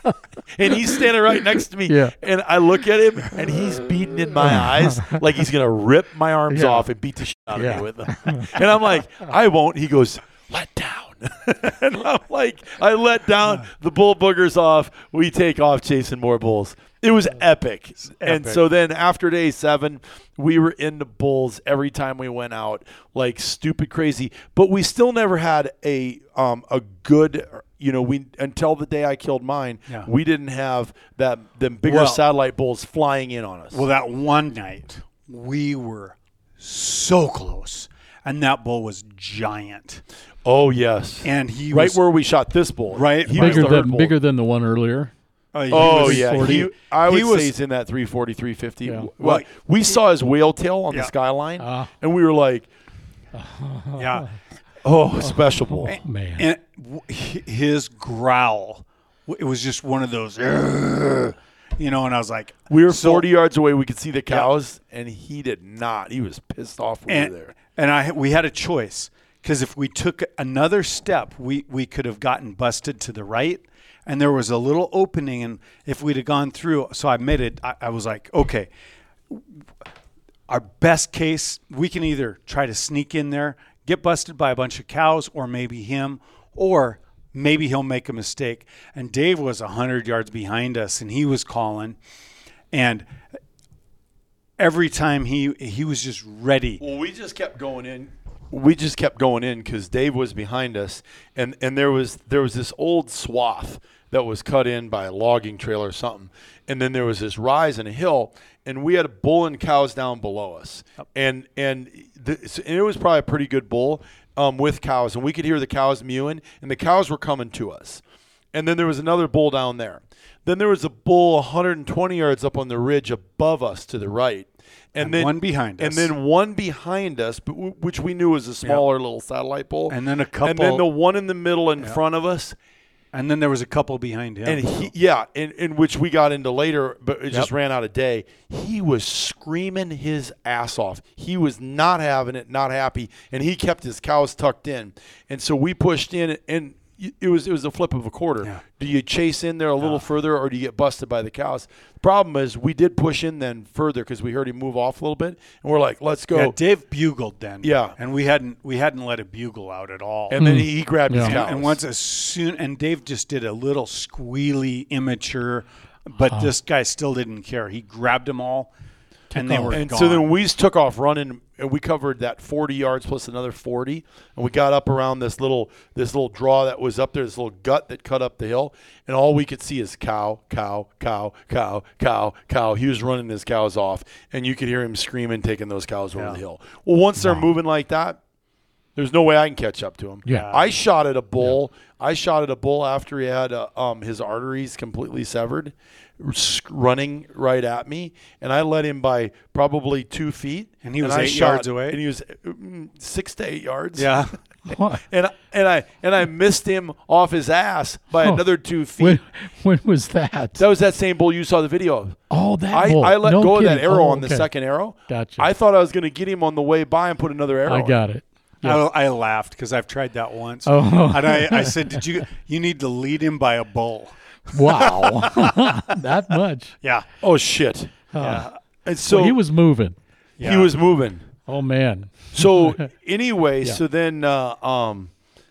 and he's standing right next to me. Yeah. And I look at him, and he's beating in my eyes like he's gonna rip my arms Yeah. off and beat the shit out of Yeah. me with them. And I'm like, "I won't." He goes, "Let down." and I'm like, I let down the bull boogers off. We take off chasing more bulls. It was epic. And epic. so then after day seven, we were in the bulls every time we went out, like stupid crazy. But we still never had a um, a good, you know, we until the day I killed mine, Yeah. we didn't have that them bigger Well- satellite bulls flying in on us. Well, that one night we were so close, and that bull was giant, oh yes, and he right was where we shot this bull, Right. He was Bigger the than bull. bigger than the one earlier. Uh, he Oh yeah, 40. he, I would he was- say he's in that 340, 350. Yeah. Well, Well, we saw his whale tail on the skyline, Ah. and we were like, yeah, "Oh, special bull." Man. and w- h- his growl, it was just one of those, you know. And I was like, We were so- 40 yards away. We could see the cows, and he did not. He was pissed off we and, were there. and I we had a choice because if we took another step, we we could have gotten busted to the right, and there was a little opening, and if we'd have gone through, so I made it. I, I was like, okay, our best case, we can either try to sneak in there, get busted by a bunch of cows, or maybe him, or maybe he'll make a mistake. And Dave was hundred yards behind us, and he was calling, and every time he he was just ready. Well, we just kept going in. We just kept going in because Dave was behind us, and and there was there was this old swath that was cut in by a logging trailer or something, and then there was this rise and a hill, and we had a bull and cows down below us, and and, the, and it was probably a pretty good bull um, with cows, and we could hear the cows mewing, and the cows were coming to us. And then there was another bull down there. Then there was a bull 120 yards up on the ridge above us to the right. And, And then one behind us, And then one behind us, but w- which we knew was a smaller little satellite bull. And then a couple, And then the one in the middle in front of us. And then there was a couple behind him. And he, yeah, in, in which we got into later, but it just ran out of day. He was screaming his ass off. He was not having it, not happy, and he kept his cows tucked in. And so we pushed in, and it was it was a flip of a quarter. Yeah. Do you chase in there a little further, or do you get busted by the cows? The problem is we did push in then further because we heard him move off a little bit, and we're like, let's go. yeah, Dave bugled then. Yeah. and we hadn't we hadn't let it bugle out at all. and then hmm. he, he grabbed his Yeah. cows. and once as soon and Dave just did a little squealy, immature but oh. this guy still didn't care. He grabbed them all, and they off. were And gone. so then we took off running, and we covered that 40 yards plus another 40, and we got up around this little this little draw that was up there, this little gut that cut up the hill, and all we could see is cow, cow, cow, cow, cow, cow. He was running his cows off, and you could hear him screaming, taking those cows over Yeah. the hill. Well, once they're moving like that, there's no way I can catch up to him. Yeah. I shot at a bull. I shot at a bull after he had uh, um, his arteries completely severed, s- running right at me, and I led him by probably two feet. And he was I eight shot- yards away? and he was mm, six to eight yards. yeah, and and I and I missed him off his ass by Oh. another two feet. when, when was that? that was that same bull you saw the video of. oh, that I, bull. I let No go of that arrow Oh, on the okay. second arrow. Gotcha. I thought I was going to get him on the way by and put another arrow. I got it. Yeah. I, I laughed because I've tried that once. Oh. and I, I said, "Did you? You need to lead him by a bull." Wow, that much. Yeah, Oh shit! yeah. And so So he was moving. he was moving. Oh man. So anyway, Yeah. so then uh, um,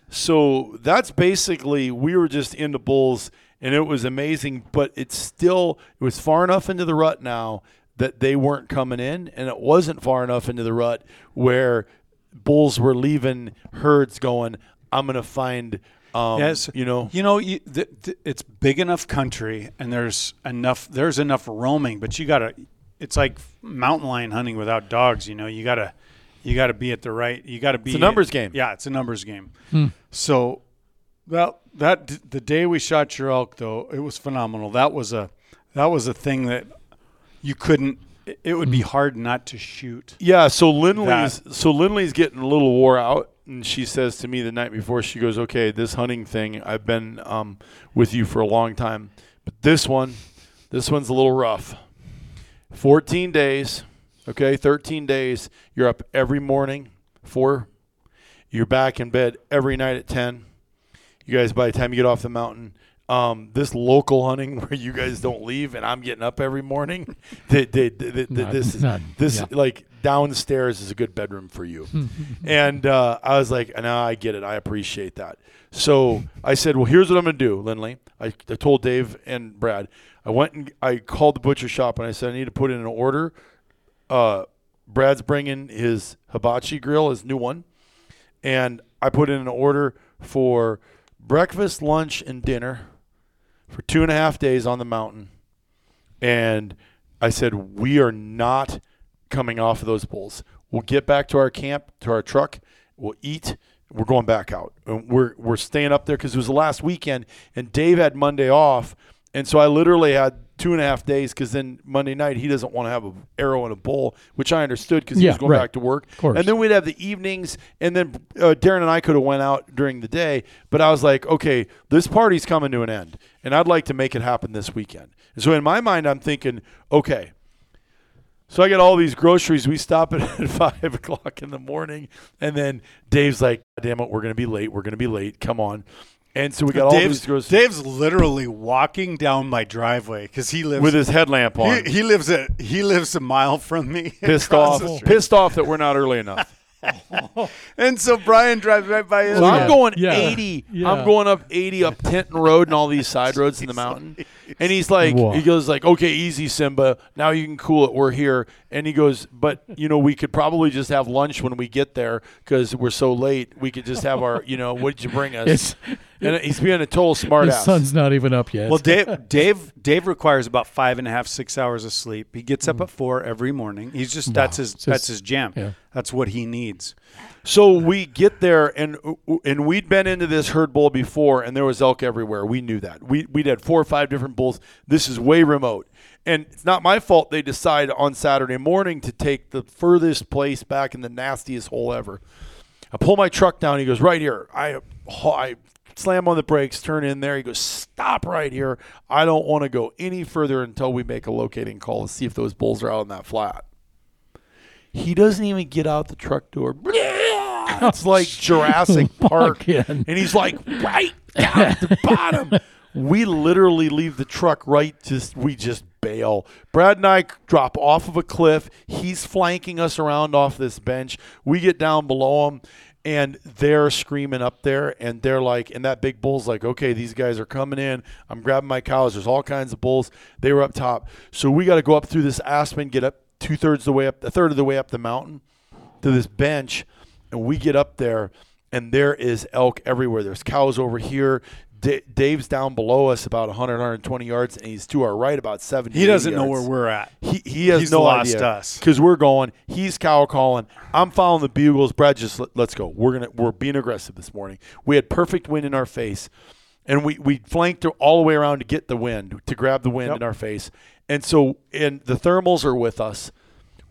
so that's basically we were just into bulls and it was amazing, but it's still it was far enough into the rut now that they weren't coming in, and it wasn't far enough into the rut where bulls were leaving herds going. I'm gonna find. Um, Yes, you know, you know, you, th- th- it's big enough country, and there's enough. There's enough roaming, but you gotta. It's like mountain lion hunting without dogs. You know, you gotta, you gotta be at the right. You gotta be a numbers game. Yeah, it's a numbers game. So, well, that the day we shot your elk, though, it was phenomenal. That was a, that was a thing that you couldn't. It, it would be hard not to shoot. Yeah, so Lindley's That- so Lindley's getting a little wore out, and she says to me the night before, she goes, "Okay, this hunting thing, I've been um, with you for a long time, but this one, this one's a little rough. Fourteen days, okay, thirteen days. You're up every morning, four. You're back in bed every night at ten. You guys, by the time you get off the mountain." Um, this local hunting where you guys don't leave and I'm getting up every morning, they, they, they, they- Not- this not- this yeah. like downstairs is a good bedroom for you. and uh, I was like, no, I get it. I appreciate that. So I said, well, here's what I'm going to do, Lindley. I, I told Dave and Brad. I went and I called the butcher shop and I said, I need to put in an order. Uh, Brad's bringing his hibachi grill, his new one. And I put in an order for breakfast, lunch, and dinner for two and a half days on the mountain. And I said, we are not coming off of those bulls. We'll get back to our camp, to our truck. We'll eat. We're going back out. And we're we're staying up there because it was the last weekend, and Dave had Monday off, and so I literally had two and a half days because then Monday night he doesn't want to have an arrow and a bull, which I understood because he Yeah, was going right. back to work. And then we'd have the evenings, and then uh, Darren and I could have went out during the day. But I was like, okay, this party's coming to an end, and I'd like to make it happen this weekend. And so in my mind, I'm thinking, okay. So I get all these groceries. We stop at, at five o'clock in the morning, and then Dave's like, "Damn it, we're gonna be late. We're gonna be late. Come on." And so we got all Dave's, these groceries Dave's literally walking down my driveway because he lives with his headlamp on, He, he lives a he lives a mile from me. pissed off, pissed off that we're not early enough. And so Brian drives right by his. Oh, so I'm going Yeah. 80. Yeah. I'm going up 80 up Tenton Road and all these side roads in the mountain. And he's like, Whoa. he goes like, okay, easy, Simba. Now you can cool it. We're here. And he goes, but you know, we could probably just have lunch when we get there because we're so late. We could just have our, you know, what did you bring us? It's, and he's being a total smart his ass. sun's not even up yet. Well, Dave, Dave, Dave requires about five and a half, six hours of sleep. He gets up mm. at four every morning. He's just that's his It's that's his jam. yeah. That's what he needs. So we get there, and and we'd been into this herd bull before, and there was elk everywhere. We knew that. We we'd had four or five different bulls. This is way remote, and it's not my fault. They decide on Saturday morning to take the furthest place back in the nastiest hole ever. I pull my truck down. He goes right here. I I slam on the brakes, turn in there. He goes stop right here. I don't want to go any further until we make a locating call to see if those bulls are out in that flat. He doesn't even get out the truck door. It's like Jurassic Park. And he's like, right down at the bottom. We literally leave the truck right just we just bail. Brad and I drop off of a cliff. He's flanking us around off this bench. We get down below him and they're screaming up there and they're like and that big bull's like okay these guys are coming in i'm grabbing my cows there's all kinds of bulls they were up top so we got to go up through this aspen get up two-thirds of the way up a third of the way up the mountain to this bench and we get up there and there is elk everywhere there's cows over here D- dave's down below us about 100 120 yards and he's to our right about 70 He doesn't know yards. where we're at. He, he has He's no lost idea us. because we're going. He's cow calling. I'm following the bugles. Brad, just let, let's go. We're gonna we're being aggressive this morning. We had perfect wind in our face, and we we flanked all the way around to get the wind to grab the wind Yep. in our face. And so and the thermals are with us.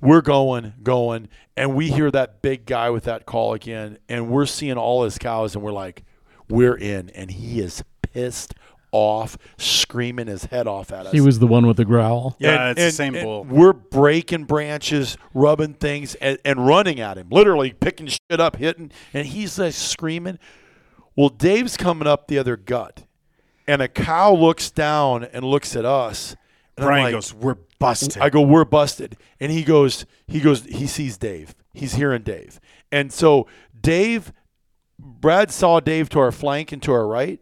We're going, going, and we hear that big guy with that call again, and we're seeing all his cows, and we're like, we're in, and he is pissed off, screaming his head off at us. He was the one with the growl. Yeah, it's the same bull. We're breaking branches, rubbing things, and, and running at him, literally picking shit up, hitting, and he's like screaming. Well, Dave's coming up the other gut, and a cow looks down and looks at us. And Brian like- goes, "We're busted." I go, we're busted. And he goes, he goes, he sees Dave. He's hearing Dave. And so Dave, Brad saw Dave to our flank and to our right.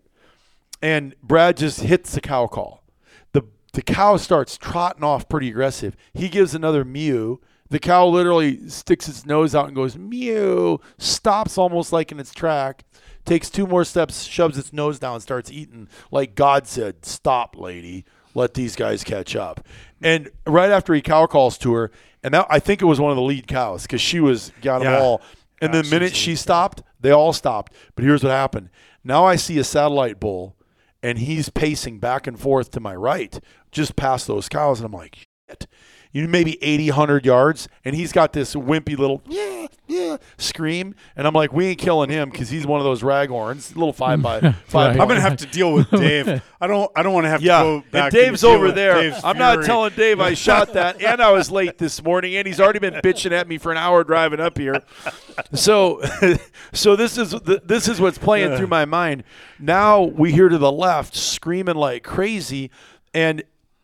And Brad just hits the cow call. The the cow starts trotting off pretty aggressive. He gives another mew. The cow literally sticks its nose out and goes mew, stops almost like in its track, takes two more steps, shoves its nose down, and starts eating like God said, "Stop, lady. Let these guys catch up." And right after he cow calls to her, and that I think it was one of the lead cows because she was got them Yeah. all. And the minute she stopped, they all stopped. But here's what happened. Now I see a satellite bull, and he's pacing back and forth to my right, just past those cows, and I'm like, shit. You know, maybe 80, 100 yards, and he's got this wimpy little yeah, yeah scream, and I'm like, we ain't killing him because he's one of those raghorns, little five by five. Right. I'm gonna have to deal with Dave. I don't. I don't want to have Yeah, to go back. and Dave's deal over with there. Dave's I'm not telling Dave I shot that, and I was late this morning, and he's already been bitching at me for an hour driving up here. So, so this is the, this is what's playing through my mind. Now we hear to the left screaming like crazy, and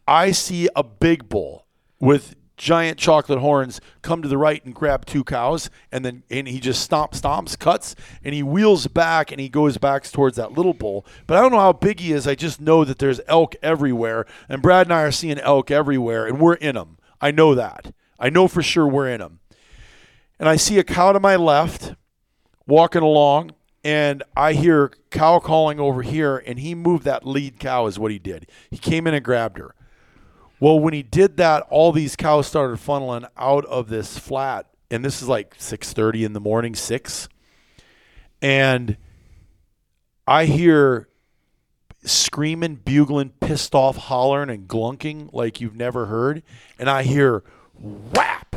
I see a big bull with giant chocolate horns come to the right and grab two cows and then and he just stomps stomps cuts and he wheels back and he goes back towards that little bull. But i don't know how big he is. I just know that there's elk everywhere and brad and i are seeing elk everywhere and we're in them i know that. I know for sure we're in them and i see a cow to my left walking along and I hear cow calling over here, and he moved that lead cow, is what he did. He came in and grabbed her. Well, when he did that, all these cows started funneling out of this flat, and this is like six thirty in the morning, six, and I hear screaming, bugling, pissed off, hollering, and glunking like you've never heard, and I hear whap,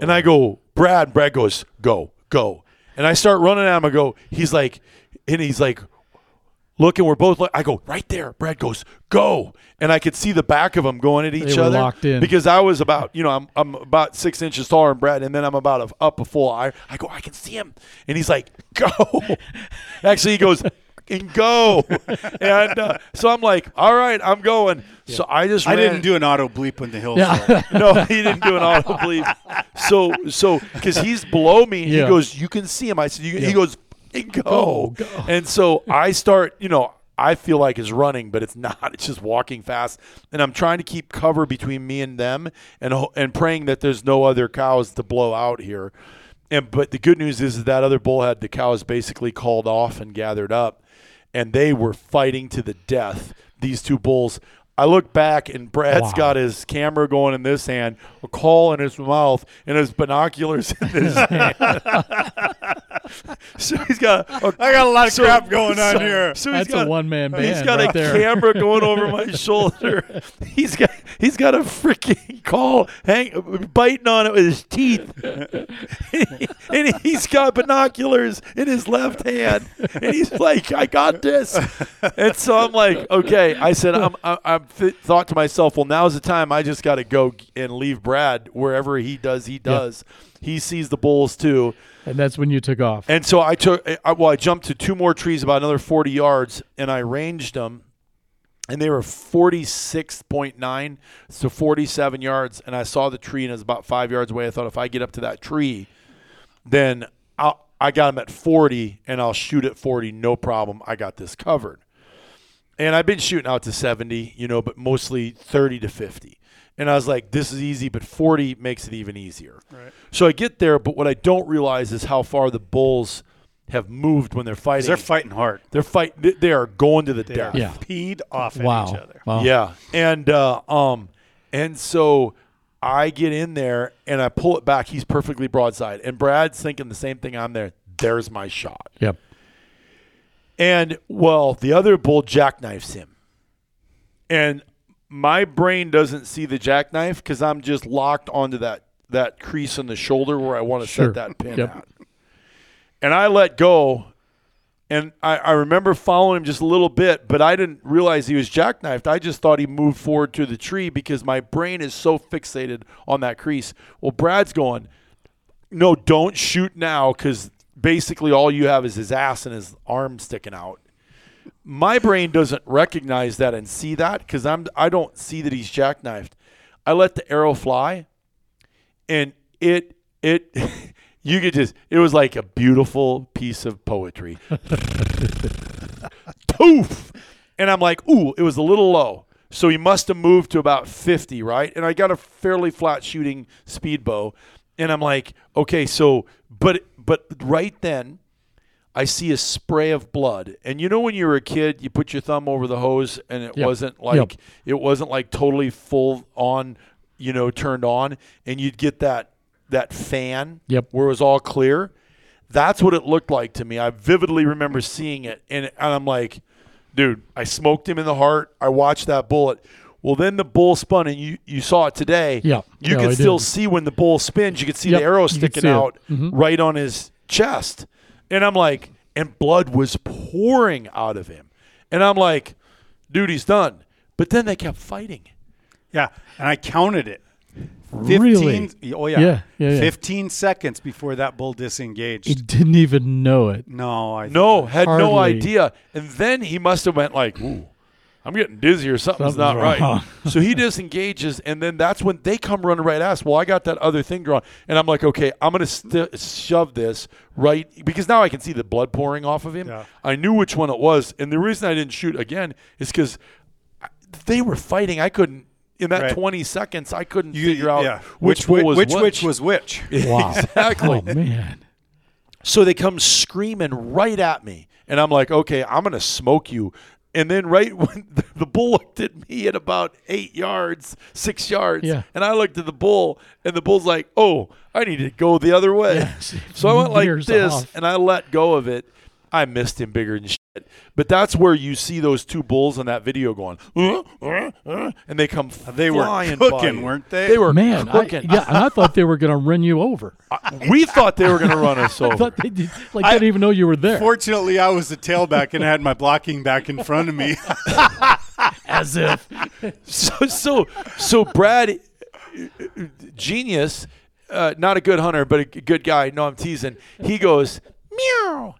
and I oh. go, Brad. Brad goes, go, go, and I start running at him. I go, he's like, and he's like, looking. We're both. Look, I go right there. Brad goes, go, and I could see the back of them going at each were other locked in. because I was about, you know, I'm I'm about six inches taller than Brad, and then I'm about a, up a full eye. I go, I can see him, and he's like, go. Actually, he goes. And go, and uh, so I'm like, all right, I'm going. So I just I didn't do an auto bleep on the hill. Yeah. no, he didn't do an auto bleep. So, so because he's below me, he goes, "You can see him." I said, you, Yeah. "He goes, "Fucking go. Go, go. And so I start, you know, I feel like it's running, but it's not. It's just walking fast, and I'm trying to keep cover between me and them, and and praying that there's no other cows to blow out here. And but the good news is that other bull had the cows basically called off and gathered up, and they were fighting to the death. These two bulls. I look back and Brad's Wow. got his camera going in this hand, a call in his mouth, and his binoculars in his hand. so he's got. A, I got a lot of So- crap going on so- here. so he's That's got, a one man band. He's got right a there. camera going over my shoulder. He's got he's got a freaking call hang biting on it with his teeth, and he's got binoculars in his left hand, and he's like, "I got this." And so I'm like, "Okay." I said, "I'm I, I'm th- thought to myself, well, now's the time. I just got to go and leave Brad wherever he does. He does. He sees the bulls too." And that's when you took off. And so I took, eh, I, well, I jumped to two more trees about another 40 yards and I ranged them and they were 46.9 to 47 yards. And I saw the tree and it was about five yards away. I thought if I get up to that tree, then I'll, I got him at 40 and I'll shoot at 40, no problem. I got this covered. And I've been shooting out to 70, you know, but mostly 30 to 50. And I was like, this is easy, but 40 makes it even easier. Right. So I get there, but what I don't realize is how far the bulls have moved when they're fighting. They're fighting hard. They're fight. they- They are going to the They death. are Yeah. peed off wow. at each other. Wow. Yeah, and uh, um, and so I get in there and I pull it back. He's perfectly broadside, and Brad's thinking the same thing. I'm there. There's my shot. Yep. And well, the other bull jackknifes him, and my brain doesn't see the jackknife because I'm just locked onto that that crease in the shoulder where I want to Sure. set that pin Yep. at. And I let go, and I, I remember following him just a little bit, but I didn't realize he was jackknifed. I just thought he moved forward to the tree because my brain is so fixated on that crease. Well, Brad's going, no, don't shoot now because basically all you have is his ass and his arm sticking out. My brain doesn't recognize that and see that because I'm I don't see that he's jackknifed. I let the arrow fly, and it it you could just it was like a beautiful piece of poetry. Poof, and I'm like, ooh, it was a little low. So he must have moved to about 50, right? And I got a fairly flat shooting speed bow, and I'm like, okay, so but but right then I see a spray of blood. And you know when you were a kid, you put your thumb over the hose and it Yep. wasn't like Yep. it wasn't like totally full on, you know, turned on and you'd get that that fan Yep. where it was all clear. That's what it looked like to me. I vividly remember seeing it and, and I'm like, dude, I smoked him in the heart. I watched that bullet. Well, then the bull spun, and you, you saw it today. Yeah. you Yeah, could I still did. see when the bull spins. You could see Yep, the arrow sticking see it. out Mhm. right on his chest. And I'm like, and blood was pouring out of him. And I'm like, dude, he's done. But then they kept fighting. Yeah, and I counted it. 15, Really? Oh yeah. Yeah, yeah, yeah. 15 seconds before that bull disengaged. He didn't even know it. no, I No, had no idea. And then he must have went like, ooh, I'm getting dizzy or something's, Something's not wrong. right. so he disengages, and then that's when they come running right at us. Well, I got that other thing drawn, and I'm like, okay, I'm gonna st- shove this right because now I can see the blood pouring off of him. Yeah. I knew which one it was, and the reason I didn't shoot again is because they were fighting. I couldn't in that Right. 20 seconds. I couldn't You- figure out yeah. which, which was which which. was which. Wow. exactly. Oh man. So they come screaming right at me, and I'm like, okay, I'm gonna smoke you. And then right when the, bull looked at me at about eight yards, six yards, Yeah. and I looked at the bull, and the bull's like, oh, I need to go the other way. Yeah. So I went like this, off. and I let go of it. I missed him bigger than. But that's where you see those two bulls in that video going, "Uh, uh, uh," and they come They were flying by cooking, you. weren't they? They were Man, I, cooking. yeah, and I thought they were going to run you over. we thought they were going to run us I over. thought they did, like didn't even know you were there. Fortunately, I was the tailback and I had my blocking back in front of me. As if. so so so Brad, genius, uh, not a good hunter, but a good guy. No, I'm teasing. He goes meow,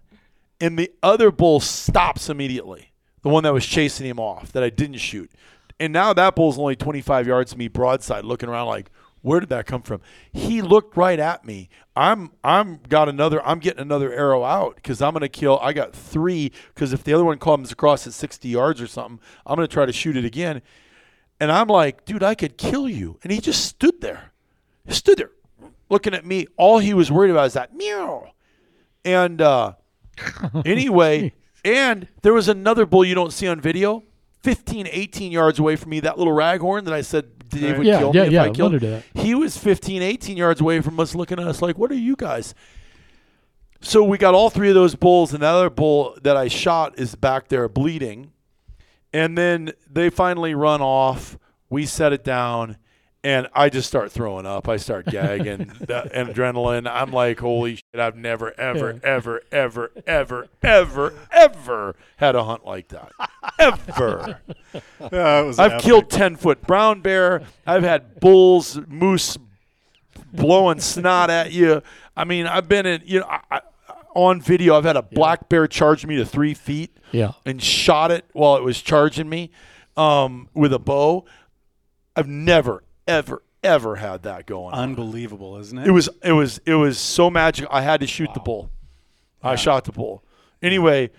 and the other bull stops immediately. The one that was chasing him off that I didn't shoot, and now that bull's only 25 yards to me broadside, looking around like. Where did that come from? He looked right at me. I'm I'm got another. I'm getting another arrow out because I'm gonna kill. I got three because if the other one comes across at 60 yards or something, I'm gonna try to shoot it again. And I'm like, dude, I could kill you. And he just stood there, stood there, looking at me. All he was worried about is that meow. And uh, anyway, and there was another bull you don't see on video, 15, 18 yards away from me. That little raghorn that I said Dave would Yeah, kill yeah, me if yeah, I killed him. He was 15, 18 yards away from us, looking at us like, "What are you guys?" So we got all three of those bulls, and the other bull that I shot is back there bleeding. And then they finally run off. We set it down, and I just start throwing up. I start gagging, the adrenaline. I'm like, holy shit! I've never, ever, ever, ever, ever, ever, ever had a hunt like that. Ever. I've epic. killed ten foot brown bear. I've had bulls, moose blowing snot at you. I mean, I've been in you know I, I, on video. I've had a black bear charge me to three feet Yeah. and shot it while it was charging me um, with a bow. I've never, ever, ever had that going. on. Unbelievable, isn't it? It was, it was, it was so magical. I had to shoot the bull. I shot the bull. Anyway,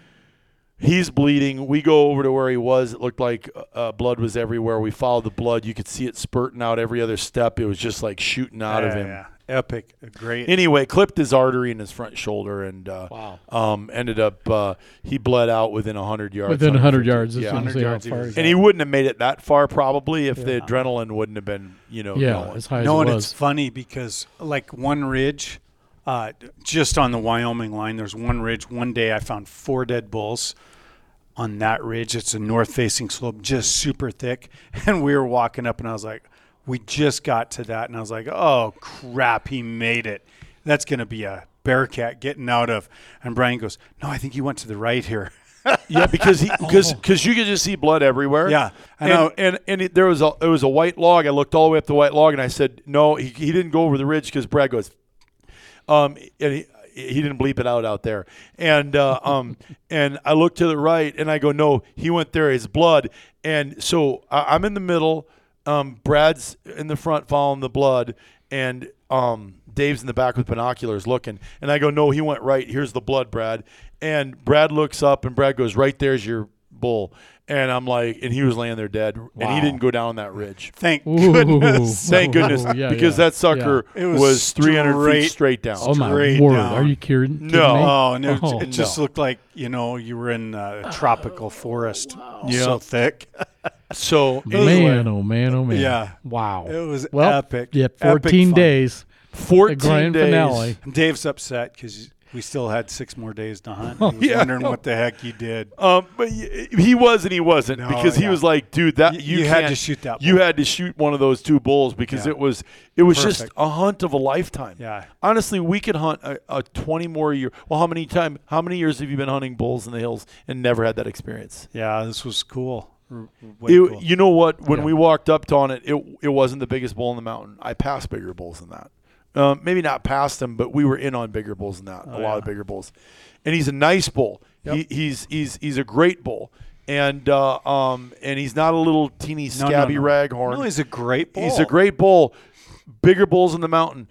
he's bleeding. We go over to where he was. It looked like uh, blood was everywhere. We followed the blood. You could see it spurting out every other step. It was just like shooting out of him. yeah. Epic. Great. Anyway, clipped his artery in his front shoulder and uh, Wow. um, ended up uh, he bled out within 100 yards. Within 100 yards, I Yeah. going to 100 yards he was And he wouldn't have made it that far probably if the adrenaline wouldn't have been, you know, yeah, going. as high as no, it and was. it's funny because like one ridge, uh, just on the Wyoming line, there's one ridge. One day I found four dead bulls on that ridge. It's a north facing slope, just super thick. And we were walking up, and I was like, we just got to that, and I was like, oh crap, he made it. That's gonna be a bearcat getting out of. And Brian goes, no, I think he went to the right here. Yeah, because he because because you could just see blood everywhere. Yeah, I and know. and and it, there was a it was a white log. I looked all the way up the white log, and I said, no, he, he didn't go over the ridge because Brad goes, um, and he. He didn't bleep it out out there, and uh, um, and I looked to the right, and I go, no, he went there. His blood, and so I, I'm in the middle. Um, Brad's in the front following the blood, and um, Dave's in the back with binoculars looking. And I go, no, he went right. Here's the blood, Brad. And Brad looks up, and Brad goes, right there's your bull. And I'm like, and he was laying there dead, and he didn't go down that ridge. Thank Ooh. goodness. Thank goodness, Yeah, because yeah, that sucker yeah. It was, was 300 feet straight- straight down. Oh my straight word! down. Are you kidding? kidding No. me? Oh, and it, Oh, it just no. looked like you know you were in a tropical forest. Yeah. So thick. So man, oh man, oh man. Yeah. Wow. It was well, epic. Yeah, 14 fun. days. The 14 grand days. finale. And Dave's upset because we still had six more days to hunt. He was Yeah. wondering what the heck you did. Um, but he was and he wasn't No, because he was like, dude, that You- you, you had to shoot that You had to shoot one of those two bulls because Yeah. it was it was just a hunt of a lifetime. Yeah. Honestly, we could hunt a, a twenty more year. Well, how many time? How many years have you been hunting bulls in the hills and never had that experience? Yeah, this was cool. It- cool. You know what? When Yeah. we walked up on it, it it wasn't the biggest bull in the mountain. I passed bigger bulls than that. Um, maybe not past them, but we were in on bigger bulls than that. a lot Oh, of bigger bulls, and he's a nice bull. He, he's he's he's a great bull, and uh, um and he's not a little teeny No, no, scabby no. raghorn. No, he's a great bull. He's a great bull. Bigger bulls in the mountain,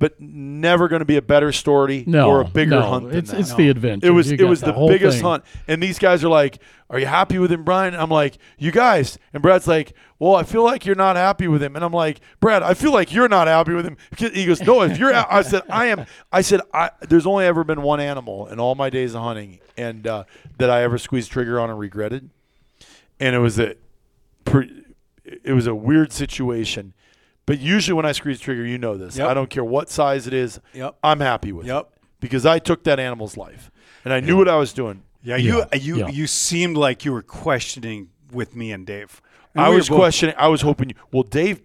but never going to be a better story No, or a bigger no, hunt than It's that. it's the adventure. It was You it was the, whole biggest thing. hunt, and these guys are like, "Are you happy with him, Brian?" I'm like, "You guys," and Brad's like, "Well, I feel like you're not happy with him," and I'm like, "Brad, I feel like you're not happy with him." He goes, "No, if you're," I said, "I am." I said, "I." There's only ever been one animal in all my days of hunting, and uh, that I ever squeezed trigger on and regretted, and it was a, pre, it was a weird situation. But usually when I squeeze trigger, you know this. Yep. I don't care what size it is. Yep. I'm happy with it because I took that animal's life and I knew what I was doing. Yeah, you Yeah, you yeah. you seemed like you were questioning with me and Dave. And I we was questioning. I was hoping. You, well, Dave,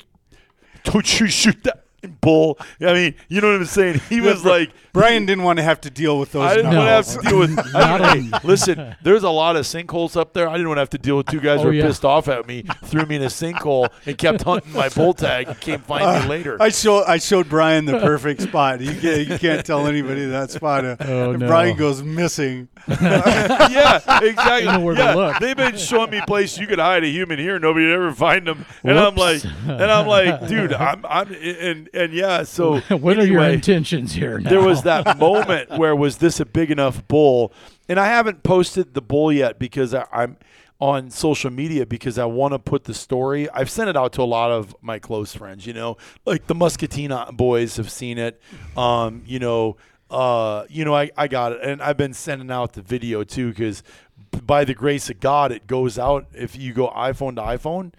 don't you shoot that bull? I mean, you know what I'm saying? He was like. Brian didn't want to have to deal with those. I didn't No. want to have to deal with. I Not didn't- hey, listen, there's a lot of sinkholes up there. I didn't want to have to deal with two guys who Oh, were yeah. pissed off at me, threw me in a sinkhole, and kept hunting my bull tag and came find me later. I showed I showed Brian the perfect spot. You can't, you can't tell anybody that spot. Uh, Oh, and no. Brian goes missing. yeah, exactly. Know where to yeah, look. they've been showing me places you could hide a human here, nobody would ever find them, and I'm like, and I'm like, dude, I'm, I'm, and and yeah. So what are your intentions here now? there was that moment where was this a big enough bull, and I haven't posted the bull yet because I, I'm on social media because I want to put the story. I've sent it out to a lot of my close friends. You know, like the Muscatine boys have seen it. Um, you know, uh, you know, I, I got it, and I've been sending out the video too because by the grace of God, it goes out if you go iPhone to iPhone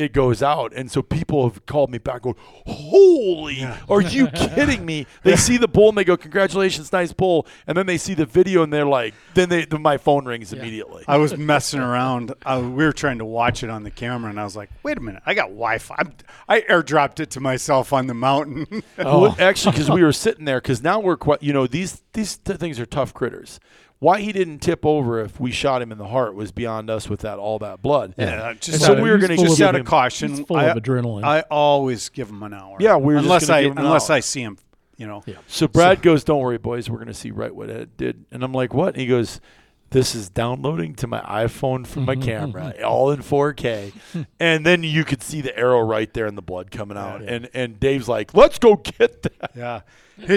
it goes out. And so people have called me back going, Holy, are you kidding me? They see the bull and they go, Congratulations, nice bull. And then they see the video and they're like, then they then my phone rings immediately. I was messing around. We were trying to watch it on the camera, and I was like, "Wait a minute! I got Wi-Fi. I'm, I airdropped it to myself on the mountain." Well, oh, actually, because we were sitting there, because now we're quite, you know, these these things are tough critters. Why he didn't tip over if we shot him in the heart was beyond us with that all that blood. Yeah, just And so that- we were going to just of just out him. of caution, He's full I, of adrenaline. I always give him an hour. Yeah, we were just unless gonna I give him an unless hour. I see him. You know, Yeah. So Brad goes, "Don't worry, boys. We're going to see right what Ed did." And I'm like, "What?" And he goes, this is downloading to my iPhone from my camera, all in 4K. And then you could see the arrow right there and the blood coming out. And and Dave's like, let's go get that. Yeah.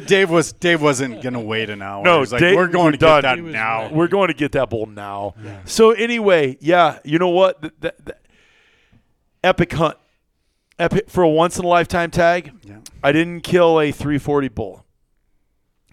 Dave was Dave wasn't gonna wait an hour. No, like, Dave- we're going we're to done. get that now. We're going to get that bull now. So anyway, yeah, you know what? Th- th- th- epic hunt. Epic for a once in a lifetime tag. Yeah. I didn't kill a 340 bull,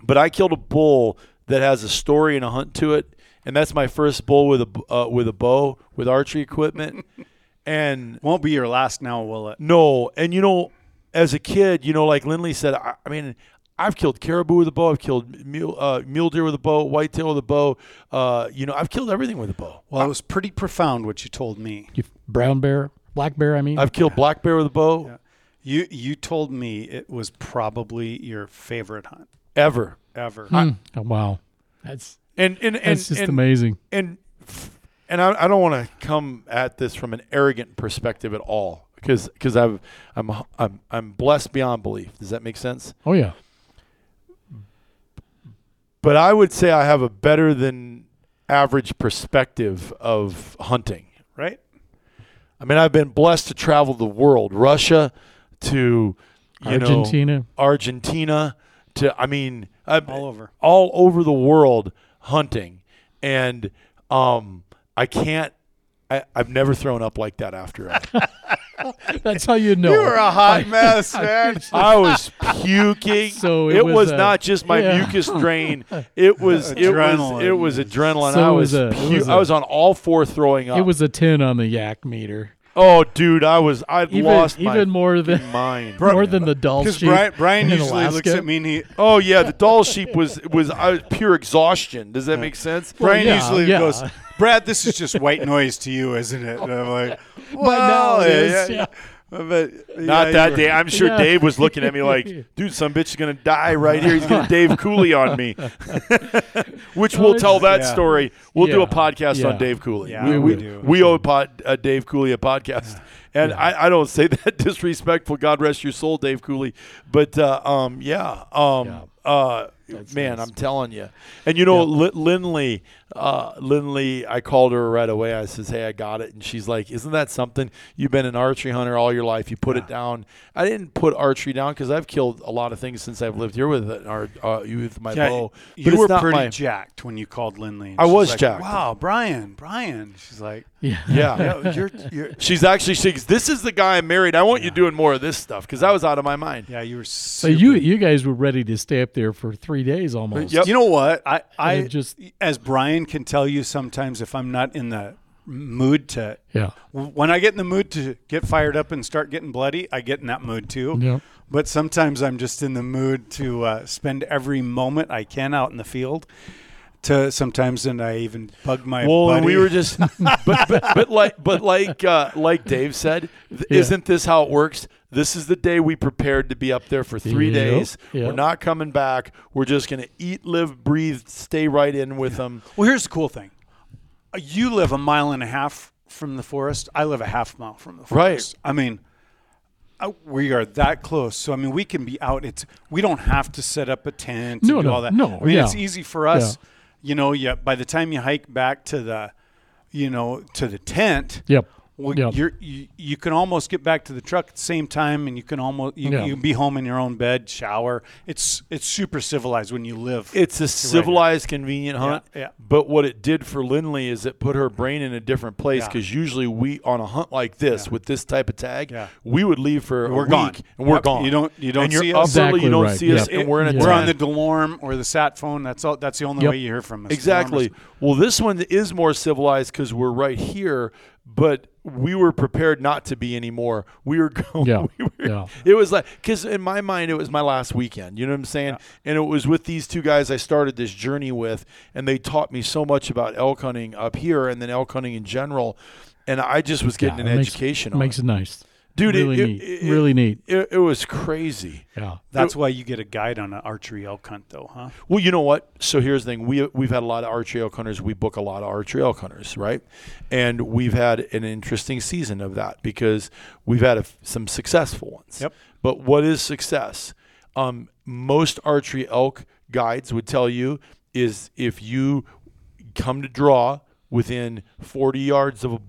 but I killed a bull that has a story and a hunt to it, and that's my first bull with a b- uh, with a bow with archery equipment. and Won't be your last now, will it? no, and you know, as a kid, you know, like Lindley said, I, I mean, I've killed caribou with a bow. I've killed mule, uh, mule deer with a bow, whitetail with a bow. Uh, you know, I've killed everything with a bow. Well, it was pretty profound what you told me. You, brown bear, black bear. I mean, I've killed black bear with a bow. You you told me it was probably your favorite hunt Ever. ever. Hmm. Oh, wow, that's And and and that's just and, amazing. and and I, I don't want to come at this from an arrogant perspective at all because because I've I'm I'm I'm blessed beyond belief. Does that make sense? Oh yeah, But I would say I have a better than average perspective of hunting. right? I mean, I've been blessed to travel the world, Russia to you know Argentina. Argentina to I mean, I've, All over. all over the world hunting, and um, I can't. I, I've never thrown up like that after it. That's how you know. You were a hot mess, man. I was puking. So it it, was was, a- not just my yeah. mucus drain. It was it was Adrenaline. it was adrenaline. So I was, was a- pu- was I a- was on all four throwing up. It was a ten on the yak meter. Oh, dude, I was I Even lost even my more than mine more than the Dall sheep. Brian, Brian usually looks Alaska. at me and he Oh yeah, the Dall sheep was was was pure exhaustion. Does that make sense? Brian yeah, usually yeah. goes, Brad, this is just white noise to you, isn't it? And I'm like, well, now it is, yeah. But Not yeah, that day. I'm sure Yeah. Dave was looking at me like, dude, some bitch is gonna die right here. He's gonna Dave Cooley on me. Which we'll tell that Yeah. story. We'll do a podcast Yeah. on Dave Cooley. Yeah, we, we we, do. we owe pod, uh, Dave Cooley a podcast. And I, I don't say that disrespectful. God rest your soul, Dave Cooley. But uh, um, yeah, um, Yeah. Uh, man, nice. I'm telling you. And you know, Li- Lindley, uh, Lindley, I called her right away. I says, "Hey, I got it," and she's like, "Isn't that something? You've been an archery hunter all your life. You put it down." I didn't put archery down because I've killed a lot of things since I've lived here with it, or uh, with my Yeah, bow. you but it's were pretty my- jacked when you called Lindley. I was like, jacked. Wow, Brian, Brian. She's like, yeah. yeah. yeah, you're, you're, She's actually she This is the guy I married. I want you doing more of this stuff because I was out of my mind. yeah, you were. So you you guys were ready to stay up there for three days almost. Yep. You know what? I, I just- as Brian can tell you, sometimes if I'm not in the mood to, Yeah. when I get in the mood to get fired up and start getting bloody, I get in that mood too. Yep. But sometimes I'm just in the mood to uh, spend every moment I can out in the field. To sometimes, and I even bug my Well, buddy. we were just, but, but but like but like uh, like Dave said, th- Yeah. isn't this how it works? This is the day we prepared to be up there for three Yep, days. We're not coming back. We're just gonna eat, live, breathe, stay right in with them. Well, here's the cool thing. Uh, You live a mile and a half from the forest. I live a half mile from the forest. Right. I mean, uh, we are that close. So I mean, we can be out. It's we don't have to set up a tent No, do no, all that. no, I mean, yeah. it's easy for us. You know, yeah. By the time you hike back to the, you know, to the tent, Yep. Well, Yep. you're you, you can almost get back to the truck at the same time, and you can almost you, Yeah. you can be home in your own bed, shower. It's it's super civilized when you live. It's a civilized, convenient hunt. yeah. But what it did for Lindley is it put her brain in a different place Yeah. because usually we on a hunt like this Yeah. with this type of tag, Yeah. we would leave for We're week gone. and we're Yep. gone. You don't- you don't and see us. early, Exactly you don't right. see us, Yep. and we're in a Yeah. We're on the Delorme or the sat phone. That's all. That's the only Yep. way you hear from us. Exactly. Delorme's- Well, this one is more civilized because we're right here, but we were prepared not to be anymore. We were going. Yeah. We were, Yeah. It was like because in my mind it was my last weekend. You know what I'm saying? Yeah. And it was with these two guys I started this journey with, and they taught me so much about elk hunting up here and then elk hunting in general. And I just was getting Yeah, an makes- education on Makes it. it nice. Dude, really it- neat. it- really neat. It, it was crazy. Yeah. That's why you get a guide on an archery elk hunt, though, huh? Well, you know what? So here's the thing: we we've had a lot of archery elk hunters. We book a lot of archery elk hunters, right? And we've had an interesting season of that because we've had a, some successful ones. Yep. But what is success? Um, most archery elk guides would tell you is if you come to draw within 40 yards of a,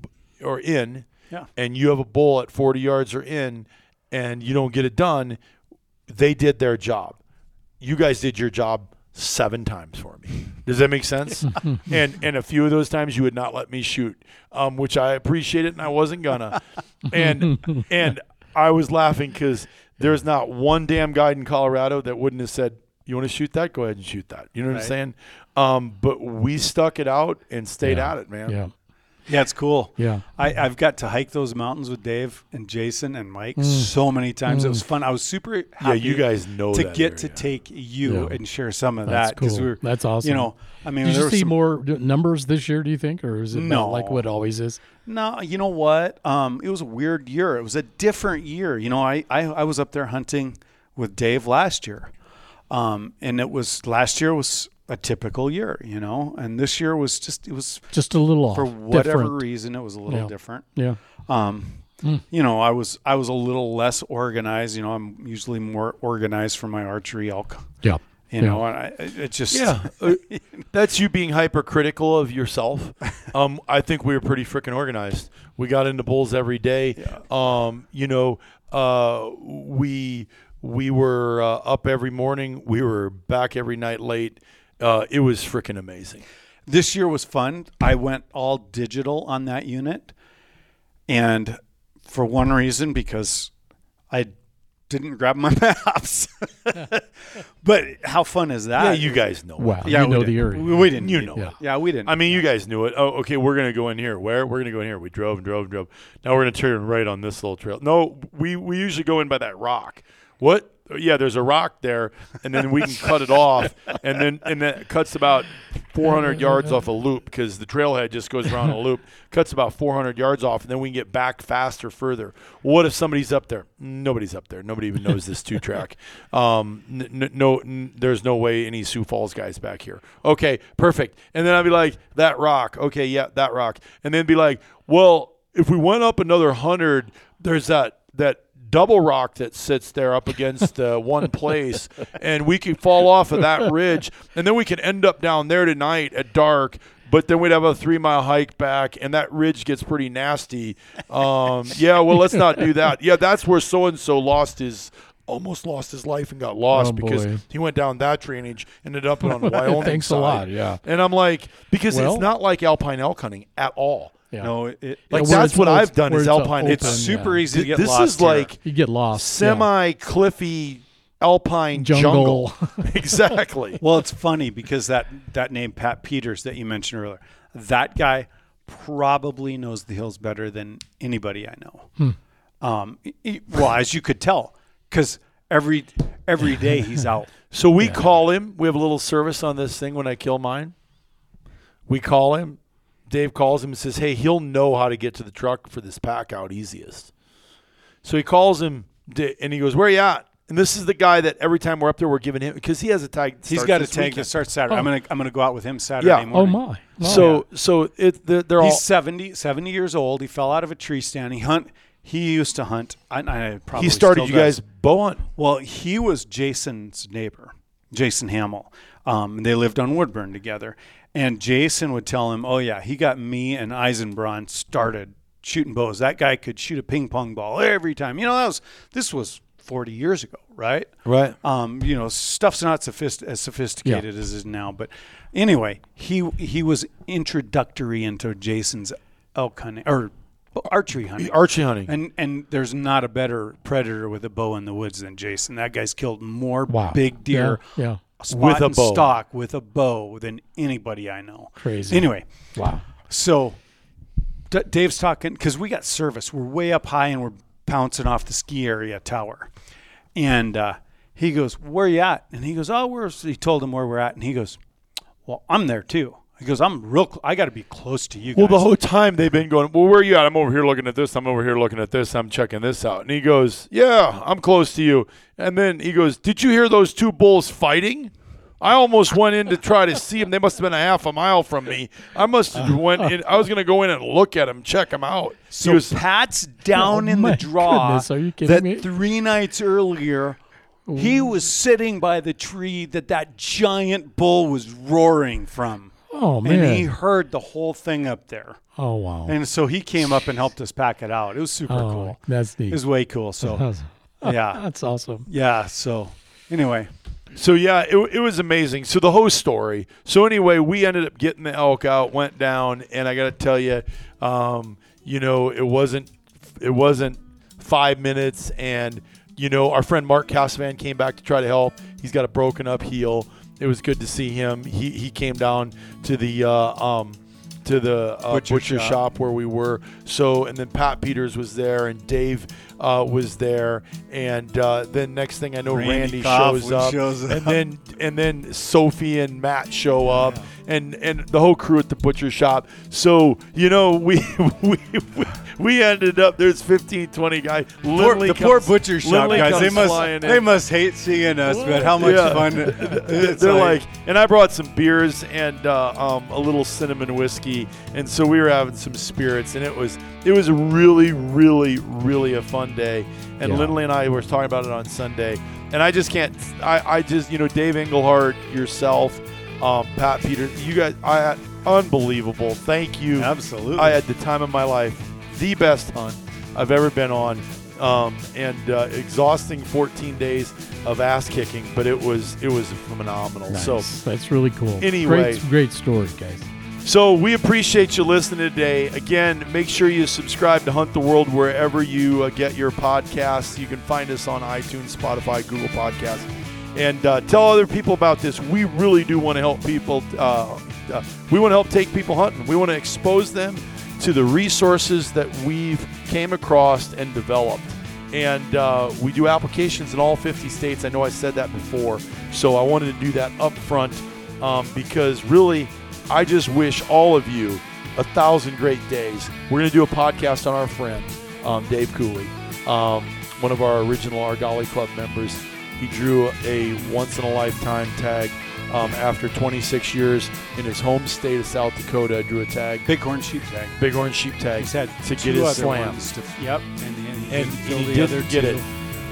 or in, Yeah. and you have a bull at 40 yards or in, and you don't get it done, they did their job. You guys did your job seven times for me. Does that make sense? and and a few of those times you would not let me shoot, um, which I appreciate it, and I wasn't gonna. And and I was laughing because there's not one damn guy in Colorado that wouldn't have said, "You want to shoot that? Go ahead and shoot that." You know what I'm saying? Um, but we stuck it out and stayed Yeah. at it, man. Yeah. Yeah, it's cool. Yeah. I, I've got to hike those mountains with Dave and Jason and Mike Mm. so many times. It was fun. I was super Yeah, you guys know to that get to take you Yeah. and share some of That's that because cool. we were That's awesome. You know, I mean, Did there you were see some- more numbers this year? Do you think, or is it No. like what it always is? No, you know what? Um, it was a weird year. It was a different year. You know, I, I, I was up there hunting with Dave last year. Um, and it was last year was a typical year, you know, and this year was just it was Just a little off. for whatever different. reason it was a little Yeah. different. Yeah. Um, you know, I was I was a little less organized. You know, I'm usually more organized for my archery elk. Yeah. You know, and I, it just Yeah, uh, that's you being hypercritical of yourself. Um, I think we were pretty freaking organized. We got into bulls every day. Um, you know, uh, we we were uh, up every morning. We were back every night late. Uh, it was freaking amazing. This year was fun. I went all digital on that unit. And for one reason, because I didn't grab my maps. but how fun is that? yeah, you guys know. it. Wow. Yeah, you know did. the area. We, we didn't. You know Yeah. it. Yeah, we didn't. I mean, you guys knew it. Oh, okay, we're gonna go in here. Where? We're gonna go in here. We drove and drove and drove. Now we're gonna turn right on this little trail. No, we we usually go in by that rock. What? Yeah, there's a rock there, and then we can cut it off, and then and then it cuts about 400 yards off a loop because the trailhead just goes around a loop, cuts about 400 yards off, and then we can get back faster further. What if somebody's up there? Nobody's up there. Nobody even knows this two track. Um, n- n- no, n- there's no way any Sioux Falls guys back here. Okay, perfect. And then I'd be like, that rock. Okay, yeah, that rock. And then be like, well, if we went up another hundred, there's that that double rock that sits there up against uh, one place, and we could fall off of that ridge, and then we could end up down there tonight at dark. But then we'd have a three mile hike back, and that ridge gets pretty nasty. Um, yeah, well, let's not do that. Yeah, that's where so and so lost his. Almost lost his life and got lost Oh, because boy. he went down that drainage, and ended up on the Wyoming Thanks a lot, yeah. And I'm like, because Well- it's not like alpine elk hunting at all. Yeah. no, it, it, Like where that's what I've done where is it's a alpine. it's open, super yeah. easy to get this lost is here. like You get lost. semi cliffy alpine Jungle. jungle. exactly. Well, it's funny because that that name Pat Peters that you mentioned earlier, that guy probably knows the hills better than anybody I know. Um, he- well, as you could tell, because every every day he's out. So we call him. We have a little service on this thing when I kill mine. We call him. Dave calls him and says, "Hey, he'll know how to get to the truck for this pack out easiest." So he calls him and he goes, "Where you at?" And this is the guy that every time we're up there, we're giving him because he has a tag. He's got a this tank that starts Saturday. I'm Oh. gonna I'm gonna go out with him Saturday Yeah. Oh my. Oh, So so it they're, they're all He's 70, 70 years old. He fell out of a tree stand. He hunt. He used to hunt. I, I probably he started you guys bow hunt. Well, he was Jason's neighbor, Jason Hamill. Um, they lived on Woodburn together. And Jason would tell him, "Oh yeah, he got me and Eisenbraun started shooting bows. That guy could shoot a ping pong ball every time. You know, that was this was 40 years ago, right? Right. Um, you know, stuff's not sophist- as sophisticated as it is now. But anyway, he he was introductory into Jason's elk hunting or archery hunting. Archery hunting. And and there's not a better predator with a bow in the woods than Jason. That guy's killed more Wow. big deer Yeah. yeah. Spot With a and bow. stock with a bow than anybody I know. Crazy. Anyway, Wow. so D- Dave's talking because we got service. We're way up high and we're pouncing off the ski area tower, and uh, he goes, "Where you at?" And he goes, "Oh, we're." He told him where we're at, and he goes, "Well, I'm there too." He goes, "I'm real. Cl- I got to be close to you guys." Well, the whole time they've been going, Well, where are you at? I'm over here looking at this. I'm over here looking at this. I'm checking this out. And he goes, Yeah, I'm close to you. And then he goes, Did you hear those two bulls fighting? I almost went in to try to see them. They must have been a half a mile from me. I must have went in. I was going to go in and look at them, check them out. So he was, Pat's down Oh in my the draw. goodness, are you kidding that me? three nights earlier, he oh. was sitting by the tree that that giant bull was roaring from. Oh man. and he heard the whole thing up there. oh wow. And so he came up and helped us pack it out. It was super oh, cool. that's neat. It was way cool. So yeah, that's awesome. yeah. So anyway, So yeah, it, it was amazing. So the whole story. So anyway, we ended up getting the elk out, went down, and I got to tell you, um, you know, it wasn't it wasn't five minutes, and you know, our friend Mark Casavan came back to try to help. He's got a broken up heel. It was good to see him. He he came down to the uh, um, to the uh, Butcher butcher, shop. shop. where we were. So and then Pat Peters was there, and Dave uh, was there, and uh, then next thing I know, Randy Randy, shows up, shows up. and then and then Sophie and Matt show up, and and the whole crew at the butcher shop. So you know we we we, we ended up there's 15, 20 guys. Lindley the poor butcher shop Lindley guys. They must flying in. they must hate seeing us, but how much Yeah. fun! They're It's like, and I brought some beers and uh, um, a little cinnamon whiskey, and so we were having some spirits, and it was it was really, really, really a fun day. And Yeah. Lindley and I were talking about it on Sunday, and I just can't. I, I just you know Dave Englehart, yourself, um, Pat Peter, you guys, I unbelievable. Thank you. absolutely. I had the time of my life, the best hunt I've ever been on, um, and uh, exhausting 14 days of ass kicking, but it was it was phenomenal. Nice. So that's really cool. Anyway. great, great story, guys. So we appreciate you listening today. Again, make sure you subscribe to Hunt the World wherever you uh, get your podcasts. You can find us on iTunes, Spotify, Google Podcasts, and uh, tell other people about this. We really do want to help people. Uh, uh, we want to help take people hunting. We want to expose them to the resources that we've came across and developed. And uh, we do applications in all 50 states. I know I said that before, so I wanted to do that up front um, because really, I just wish all of you a thousand great days. We're going to do a podcast on our friend, um, Dave Cooley, um, one of our original Argali Club members. He drew a once in a lifetime tag um, after 26 years in his home state of South Dakota. Drew a tag, Bighorn sheep tag. bighorn sheep tag, He's had to get his other slam. ones to- yep, and, and he And didn't fill he didn't other get two. it.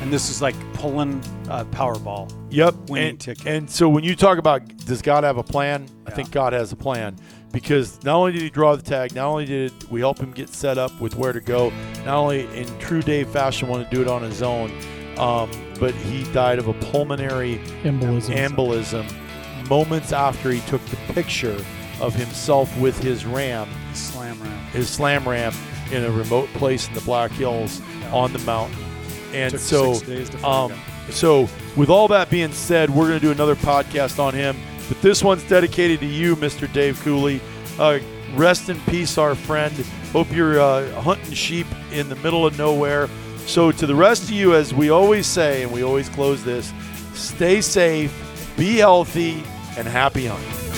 And this is like pulling uh, Powerball. Yep. winning and, ticket. And so when you talk about does God have a plan, I think God has a plan because not only did he draw the tag, not only did we help him get set up with where to go, not only in true Dave fashion want to do it on his own, um, but he died of a pulmonary Embolism. embolism moments after he took the picture of himself with his ram, Slam ram. his slam ram, in a remote place in the Black Hills on the mountain. And Took so six days to um, so, with all that being said, we're going to do another podcast on him. But this one's dedicated to you, Mr. Dave Cooley. Uh, rest in peace, our friend. Hope you're uh, hunting sheep in the middle of nowhere. So, to the rest of you, as we always say, and we always close this, stay safe, be healthy, and happy hunting.